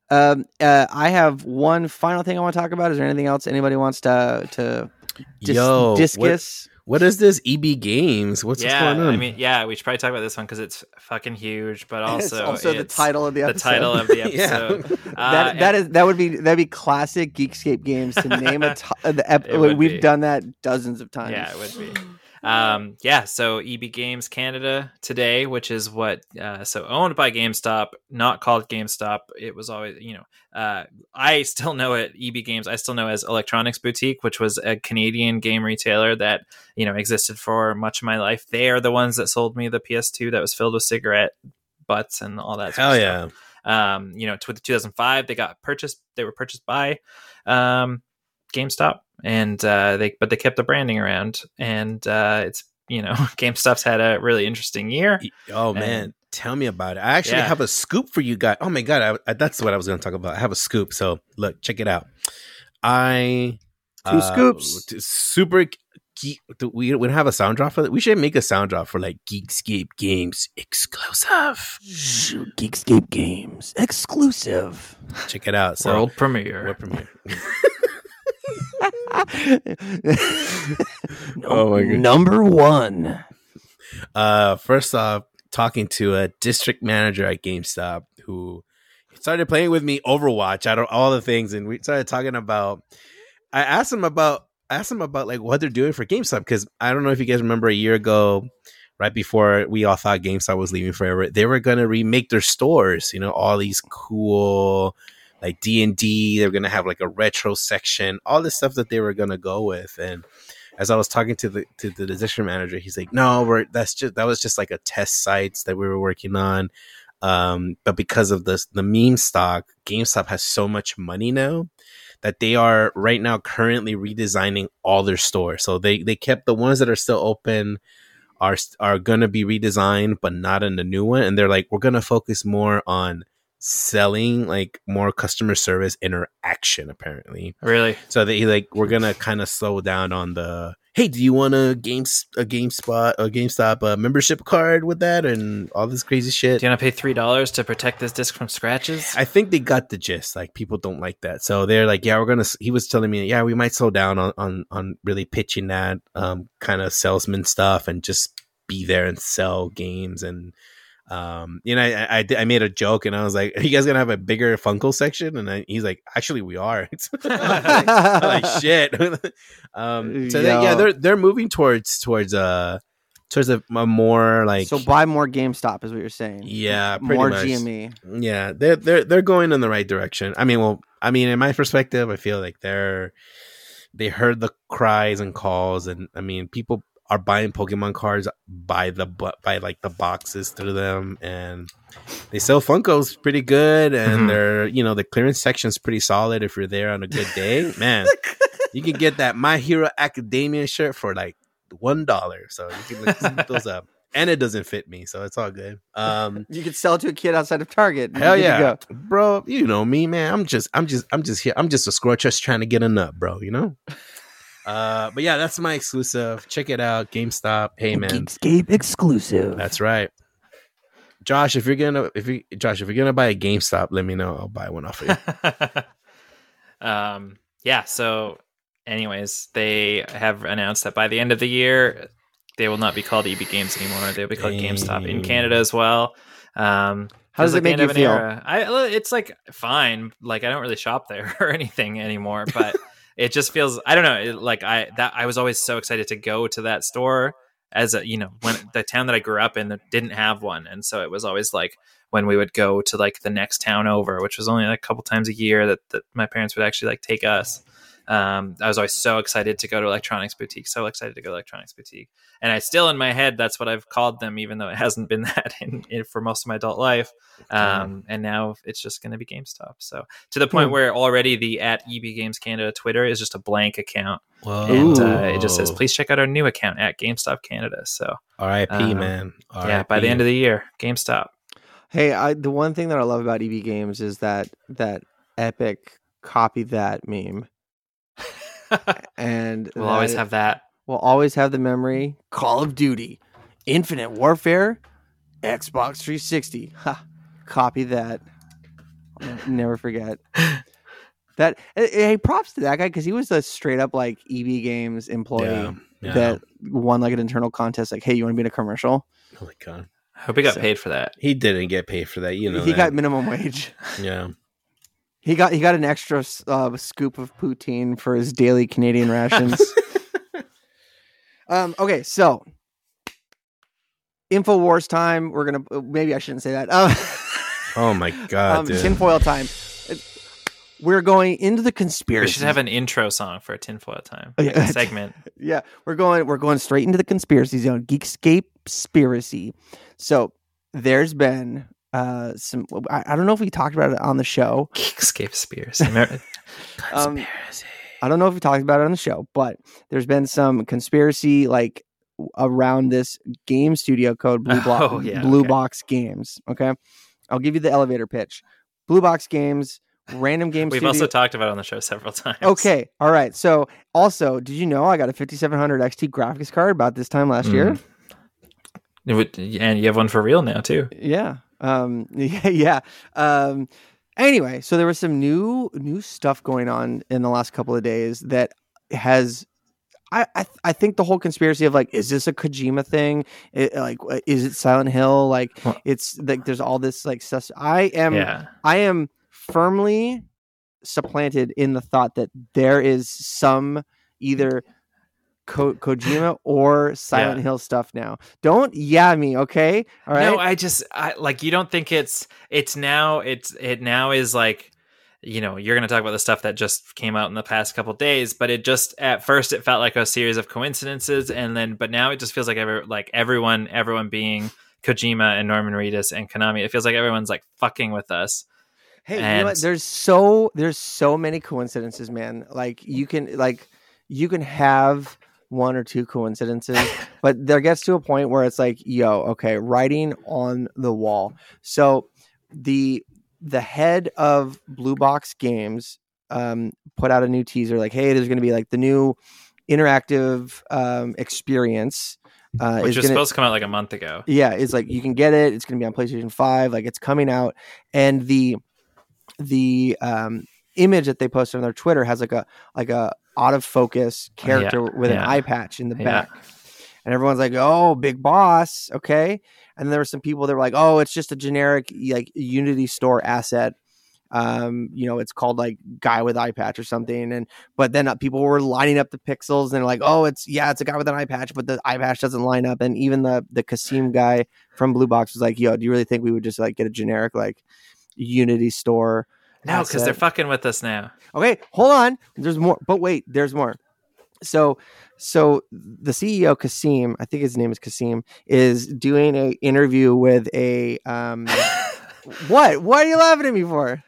Um, uh, I have one final thing I want to talk about. Is there anything else anybody wants to to dis- Yo, what, discus? what is this EB Games? What's, what's yeah, going on? I mean, yeah, we should probably talk about this one because it's fucking huge, but also it's also the title of the the episode. title of the Yeah. episode. Uh, that that is that would be that'd be classic Geekscape games to name a t- the ep- we've be. done that dozens of times. Yeah, it would be. Um, yeah, so EB Games Canada today, which is what uh, so owned by GameStop, not called GameStop. It was always, you know, uh, I still know it EB Games. I still know as Electronics Boutique, which was a Canadian game retailer that you know existed for much of my life. They are the ones that sold me the PS2 that was filled with cigarette butts and all that. Hell yeah! stuff um, you know, with 2005, they got purchased. They were purchased by um, GameStop, and uh, they but they kept the branding around, and uh, it's you know, GameStop's had a really interesting year. Oh And- man, tell me about it. I actually Yeah. have a scoop for you guys. Oh my god, I, I, that's what I was going to talk about. I have a scoop. So look, check it out. I Two scoops. Super. Geek, do we we don't have a sound drop for it. We should make a sound drop for like Geekscape Games exclusive. Geekscape games exclusive. Check it out. So World premiere. World premiere. oh my god. Number one. Uh, first off, talking to a district manager at GameStop who started playing with me Overwatch out of all the things, and we started talking about. I asked him about asked him about like what they're doing for GameStop because I don't know if you guys remember a year ago, right before we all thought GameStop was leaving forever, they were gonna remake their stores. You know, all these cool like D and D. They're gonna have like a retro section, all this stuff that they were gonna go with, and as I was talking to the to the district manager, he's like, "No, we're that's just that was just like a test sites that we were working on." Um, but because of this, the meme stock, GameStop has so much money now that they are right now currently redesigning all their stores. So they they kept the ones that are still open are are gonna be redesigned, but not in the new one. And they're like, we're gonna focus more on selling like more customer service interaction apparently Really? so they like we're gonna kind of slow down on the hey, do you want a games a GameSpot a GameStop uh, membership card with that and all this crazy shit? Do you want to pay three dollars to protect this disc from scratches? I think they got the gist. Like people don't like that, so they're like, yeah, we're gonna. He was telling me, yeah, we might slow down on on on really pitching that um kind of salesman stuff and just be there and sell games and. Um, you know, I, I I made a joke and I was like, "Are you guys gonna have a bigger Funko section?" And I, he's like, "Actually, we are." I'm like shit. um, so they, yeah, they're they're moving towards towards uh towards a, a more like so buy more GameStop is what you're saying. yeah, pretty more much. GME. Yeah, they're they're they're going in the right direction. I mean, well, I mean, in my perspective, I feel like they're they heard the cries and calls, and I mean, people are buying Pokemon cards by the by like the boxes through them, and they sell Funkos pretty good, and Mhm. they're you know the clearance section's pretty solid if you're there on a good day, man. You can get that My Hero Academia shirt for like one dollar. So you can look those up. And it doesn't fit me, so it's all good. Um, You could sell it to a kid outside of Target. and hell you're good to yeah, bro. You know me, man. I'm just, I'm just, I'm just here. I'm just a squirrel just trying to get a nut, bro. You know. Uh, but yeah, that's my exclusive. Check it out, GameStop. Hey man, Geekscape exclusive. that's right. Josh, if you're gonna, if you, Josh, if you're gonna buy a GameStop, let me know. I'll buy one off of you. um, yeah. So, anyways, they have announced that by the end of the year, they will not be called EB Games anymore. They'll be called GameStop in Canada as well. Um, How does feels it make the end you feel? era. I it's like fine. Like I don't really shop there or anything anymore, but it just feels I don't know. It, like I that I was always so excited to go to that store as a you know when the town that I grew up in didn't have one, and so it was always like when we would go to like the next town over, which was only like a couple times a year that, that my parents would actually like take us. Um, I was always so excited to go to electronics boutique, so excited to go to electronics boutique, and I still in my head that's what I've called them, even though it hasn't been that in, in for most of my adult life. Um, and now it's just going to be GameStop. So to the point Hmm. where already the at EB Games Canada Twitter is just a blank account, Whoa. and uh, it just says please check out our new account at GameStop Canada. So R.I.P. Um, man. yeah, by the end of the year, GameStop. Hey, I the one thing that I love about EB Games is that that epic copy that meme, and we'll always have that. We'll always have the memory. Call of Duty, Infinite Warfare, Xbox 360. Ha, copy that. Never forget. That hey, hey, props to that guy because he was a straight up like EB Games employee Yeah, yeah. that won like an internal contest. Like, hey, you want to be in a commercial? Oh my god, I hope he got So- paid for that. he didn't get paid for that. You know, he that. got minimum wage. yeah. He got he got an extra uh, scoop of poutine for his daily Canadian rations. um. Okay, so Infowars time. We're gonna uh, maybe I shouldn't say that. Uh, Oh my god, um, dude. tinfoil time. We're going into the conspiracy. We should have an intro song for a tinfoil time Oh, like yeah. a segment. yeah, we're going we're going straight into the conspiracy zone. Geekscape conspiracy. So there's been uh some I, I don't know if we talked about it on the show. Geekscape Spears. Remember- Um, I don't know if we talked about it on the show, but there's been some conspiracy like around this game studio code Blue, Blo- Oh, yeah, Blue okay. Box Games. Okay, I'll give you the elevator pitch. Blue Box Games, random game We've studio. also talked about it on the show several times. okay, all right. So also, did you know I got a 5700 XT graphics card about this time last year? Mm. It would- and you have one for real now too. Yeah. Um yeah, yeah. Um anyway, so there was some new new stuff going on in the last couple of days that has I, I I think the whole conspiracy of like, is this a Kojima thing? It, like, uh, is it Silent Hill? Like, it's like there's all this like stuff. I am yeah. I am firmly supplanted in the thought that there is some either Ko- Kojima or Silent Yeah. Hill stuff now. Don't yeah me, okay? All right. No, I just I like you don't think it's it's now it's it now is like you know you're going to talk about the stuff that just came out in the past couple days but it just at first it felt like a series of coincidences and then but now it just feels like every like everyone everyone being Kojima and Norman Reedus and Konami it feels like everyone's like fucking with us Hey, you know what? There's so there's so many coincidences, man. Like you can like you can have one or two coincidences, but there gets to a point where it's like, yo, okay, writing on the wall. So the the head of Blue Box Games um, put out a new teaser, like, hey, there's going to be like the new interactive um, experience. Uh, which is was gonna- supposed to come out like a month ago yeah, it's like you can get it. It's going to be on PlayStation Five. Like it's coming out, and the the um, image that they posted on their Twitter has like a like a out of focus character with an eye patch in the Yeah. back, and everyone's like, "Oh, big boss, okay." And there were some people that were like, "Oh, it's just a generic like Unity store asset." Um, you know, it's called like guy with eye patch or something, and but then uh, people were lining up the pixels and they're like, "Oh, it's yeah, it's a guy with an eye patch, but the eye patch doesn't line up." And even the the Kasim guy from Blue Box was like, "Yo, do you really think we would just like get a generic like Unity store?" No because they're fucking with us now Okay, hold on. There's more, but wait, there's more. So, so the CEO Kasim, I think his name is Kasim, is doing a interview with a um. what? What are you laughing at me for?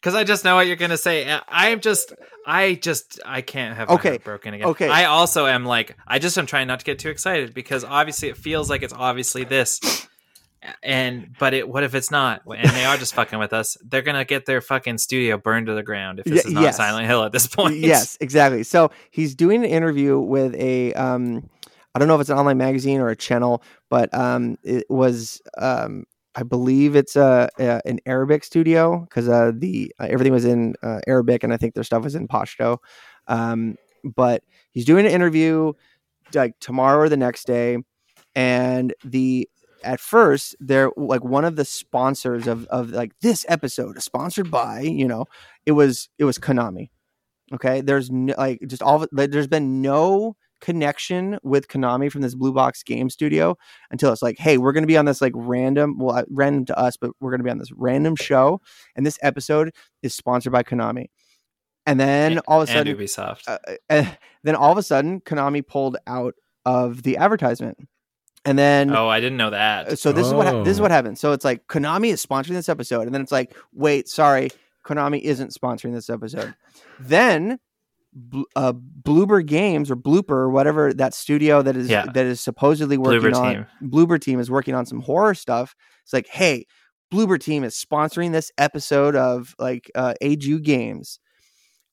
because I just know what you're gonna say. I'm just, I just, I can't have Okay. my heart broken again. Okay. I also am like, I just am trying not to get too excited because obviously it feels like it's obviously this, and but it, what if it's not? And they are just fucking with us. They're gonna get their fucking studio burned to the ground if this is not yes. Silent Hill at this point. Yes, exactly. So he's doing an interview with a um I don't know if it's an online magazine or a channel, but um it was um I believe it's a, a an Arabic studio because uh the uh, everything was in uh, Arabic and I think their stuff was in Pashto. Um but he's doing an interview like tomorrow or the next day and the at first they're like one of the sponsors of of like this episode sponsored by you know it was it was konami okay? There's no, like just all like, there's been no connection with konami from this blue box game studio until it's like hey we're going to be on this like random well random to us but we're going to be on this random show and this episode is sponsored by konami. And then all of a sudden Ubisoft. uh, uh, then all of a sudden konami pulled out of the advertisement and then oh, I didn't know uh, that. so this is what ha- this is Oh. what happened. So it's like Konami is sponsoring this episode, and then it's like, wait, sorry, Konami isn't sponsoring this episode. Then, Bl- uh, Bloober Games or Blooper or whatever that studio that is Yeah. that is supposedly working Bloober on team. Bloober Team is working on some horror stuff. It's like, hey, Bloober Team is sponsoring this episode of like uh, Aju Games,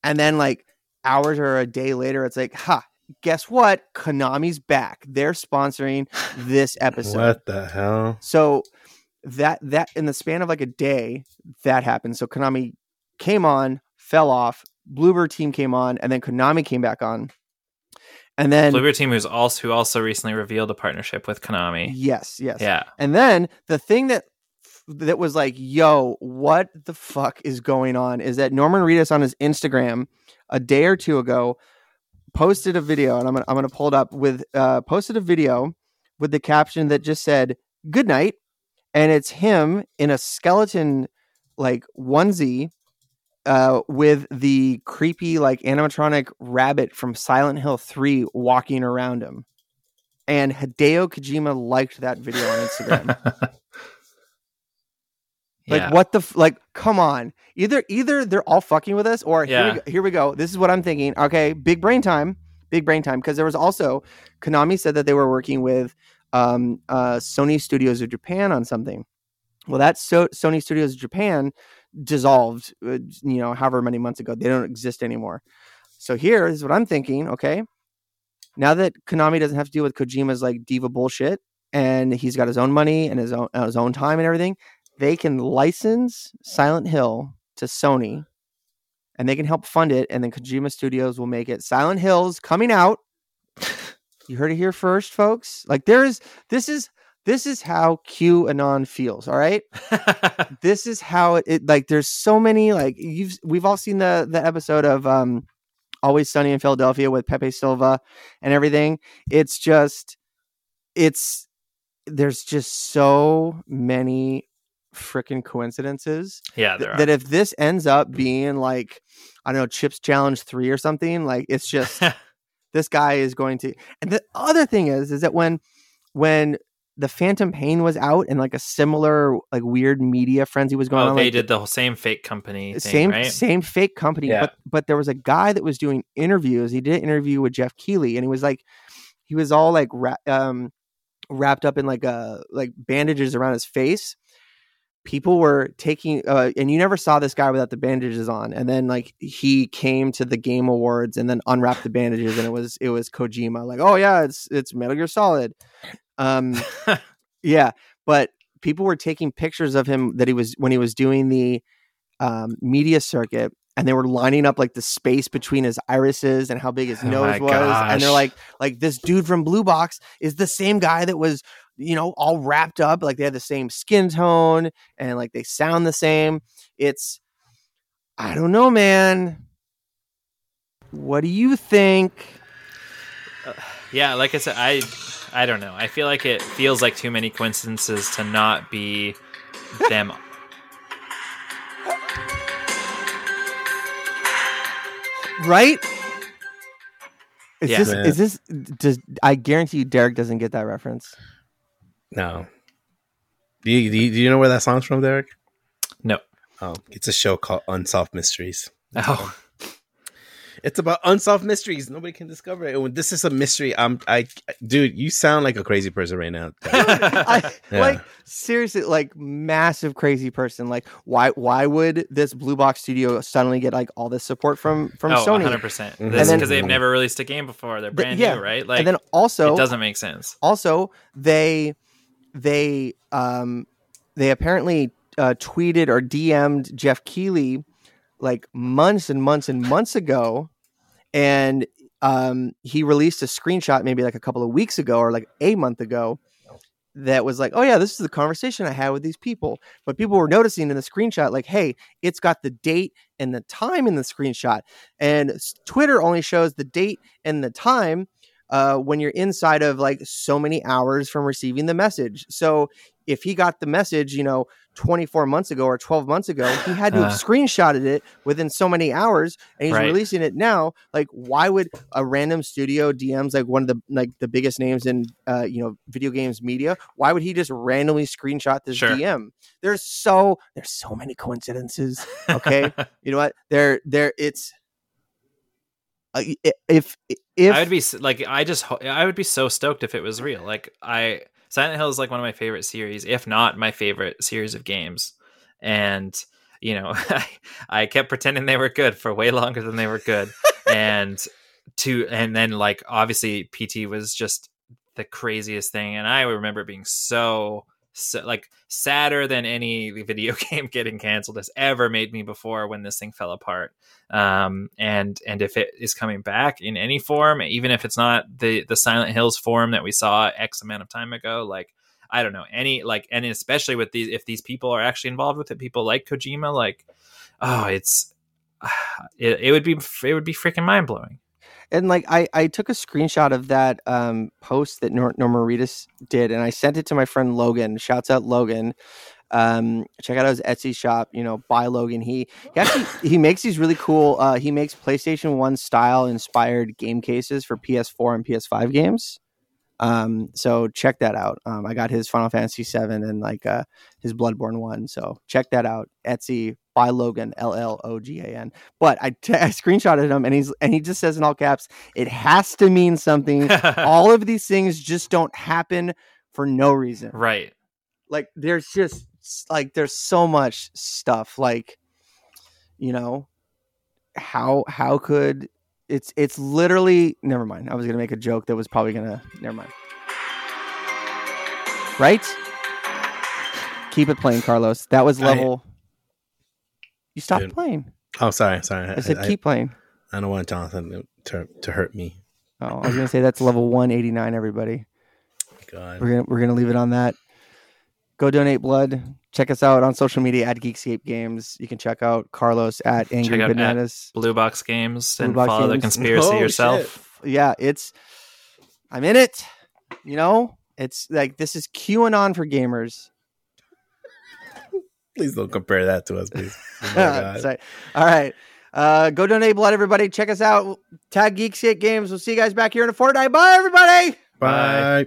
and then like hours or a day later, it's like, ha. Guess what? Konami's back. They're sponsoring this episode. What the hell? So that that in the span of like a day, that happened. So Konami came on, fell off. Bloober team came on, and then Konami came back on. And then Bloober team, who's also who also recently revealed a partnership with Konami. yes, yes, Yeah, And then the thing that that was like, yo, what the fuck is going on? Is that Norman Reedus on his Instagram a day or two ago posted a video, and I'm gonna I'm gonna pull it up with uh posted a video with the caption that just said "Good night," and it's him in a skeleton like onesie. Uh, with the creepy like animatronic rabbit from Silent Hill 3 walking around him. And Hideo Kojima liked that video on Instagram. Like yeah. what the f- like? Come on! Either either they're all fucking with us, or here, we go, here we go. This is what I'm thinking. Okay, big brain time, big brain time. Because there was also Konami said that they were working with um, uh, Sony Studios of Japan on something. Well, that so- Sony Studios of Japan dissolved. Uh, you know, however many months ago, they don't exist anymore. So here is what I'm thinking. Okay, now that Konami doesn't have to deal with Kojima's like diva bullshit, and he's got his own money and his own uh, his own time and everything they can license Silent Hill to Sony and they can help fund it and then Kojima Studios will make it Silent Hills coming out. You heard it here first, folks. Like there is this is this is how QAnon feels, all right? This is how it, it like there's so many like you've we've all seen the the episode of um Always Sunny in Philadelphia with Pepe Silvia and everything. It's just it's there's just so many freaking coincidences yeah, th- are. that if this ends up being like I don't know Chips Challenge three or something, like it's just this guy is going to. And the other thing is, is that when when the Phantom Pain was out and like a similar like weird media frenzy was going oh, on, they like, did the whole same fake company thing, same right? same fake company, Yeah. but but there was a guy that was doing interviews. He did an interview with Jeff Keighley, and he was like, he was all like wra- um, wrapped up in like uh like bandages around his face. People were taking, uh, and you never saw this guy without the bandages on. And then like he came to the Game Awards and then unwrapped the bandages, and it was it was Kojima. Like, oh yeah, it's it's Metal Gear Solid. Um, yeah, but people were taking pictures of him that he was when he was doing the um, media circuit, and they were lining up like the space between his irises and how big his Oh nose was, and they're like, like this dude from Blue Box is the same guy that was, you know, all wrapped up, like they have the same skin tone and like they sound the same. It's, I don't know, man. What do you think? Uh, yeah, like I said, I I don't know. I feel like it feels like too many coincidences to not be them. Right? Is Yeah. this Man. is this does I guarantee you Derek doesn't get that reference. No. Do you, do you, do you know where that song's from, Derek? No. Oh, it's a show called Unsolved Mysteries. Oh, It's about unsolved mysteries. Nobody can discover it. And when this is a mystery, I'm I dude, you sound like a crazy person right now. I, Yeah. Like seriously, like massive crazy person. Like why why would this Blue Box Studio suddenly get like all this support from from oh, Sony? 100 percent. Mhm. This And then- because they've never released a game before. They're The- brand yeah. new, right? Like, and then also it doesn't make sense. also they they um they apparently uh, tweeted or DM'd Jeff Keighley like months and months and months ago, and um he released a screenshot maybe like a couple of weeks ago or like a month ago that was like, oh yeah, this is the conversation I had with these people. But people were noticing in the screenshot, like, hey, it's got the date and the time in the screenshot, and Twitter only shows the date and the time uh, when you're inside of like so many hours from receiving the message. So if he got the message, you know, 24 months ago or 12 months ago, he had to have Uh. screenshotted it within so many hours, and he's Right. releasing it now. Like, why would a random studio DMs like one of the like the biggest names in uh, you know video games media? Why would he just randomly screenshot this Sure. DM? There's so there's so many coincidences. Okay. you know what? There there it's. Uh, i- if if I would be like, I just, I would be so stoked if it was real. Like, I Silent Hill is like one of my favorite series, if not my favorite series of games. And you know, I, I kept pretending they were good for way longer than they were good, and to, and then like obviously PT was just the craziest thing, and I remember being so. So, like sadder than any video game getting canceled has ever made me before when this thing fell apart um, and and if it is coming back in any form, even if it's not the the Silent Hills form that we saw X amount of time ago, like I don't know any like, and especially with these if these people are actually involved with it, people like Kojima, like oh, it's it, it would be it would be freaking mind blowing. And like I, I took a screenshot of that um, post that Nor- Norman Reedus did, and I sent it to my friend Logan. Shouts out Logan. Um, check out his Etsy shop. You know, buy Logan. He he actually he makes these really cool. Uh, he makes PlayStation One style inspired game cases for PS4 and PS5 games. Um, so check that out. Um, I got his Final Fantasy VII and like uh, his Bloodborne one. So check that out. Etsy by Logan L L O G A N. But I, t- I screenshotted him and he's and he just says in all caps, it has to mean something. all of these things just don't happen for no reason. right. Like there's just like there's so much stuff. Like you know how how could it's it's literally never mind. I was gonna make a joke that was probably gonna never mind. Right? Keep it playing, Carlos. That was I- level. You stopped Dude. playing. Oh, sorry, sorry. I said I, keep playing. I don't want Jonathan to to hurt me. Oh, I was gonna say that's level one eighty nine. Everybody, God. we're gonna we're gonna leave it on that. Go donate blood. Check us out on social media at Geekscape Games. You can check out Carlos at Angry out at- Bananas. Blue Box Games Blue and Box follow the conspiracy Oh, yourself. Yeah, it's I'm in it. You know, it's like this is QAnon for gamers. Please don't compare that to us, please. Oh my God. All right. Uh, go donate blood, everybody. Check us out. Tag Geekscape Games. We'll see you guys back here in a fortnight. Bye, everybody. Bye.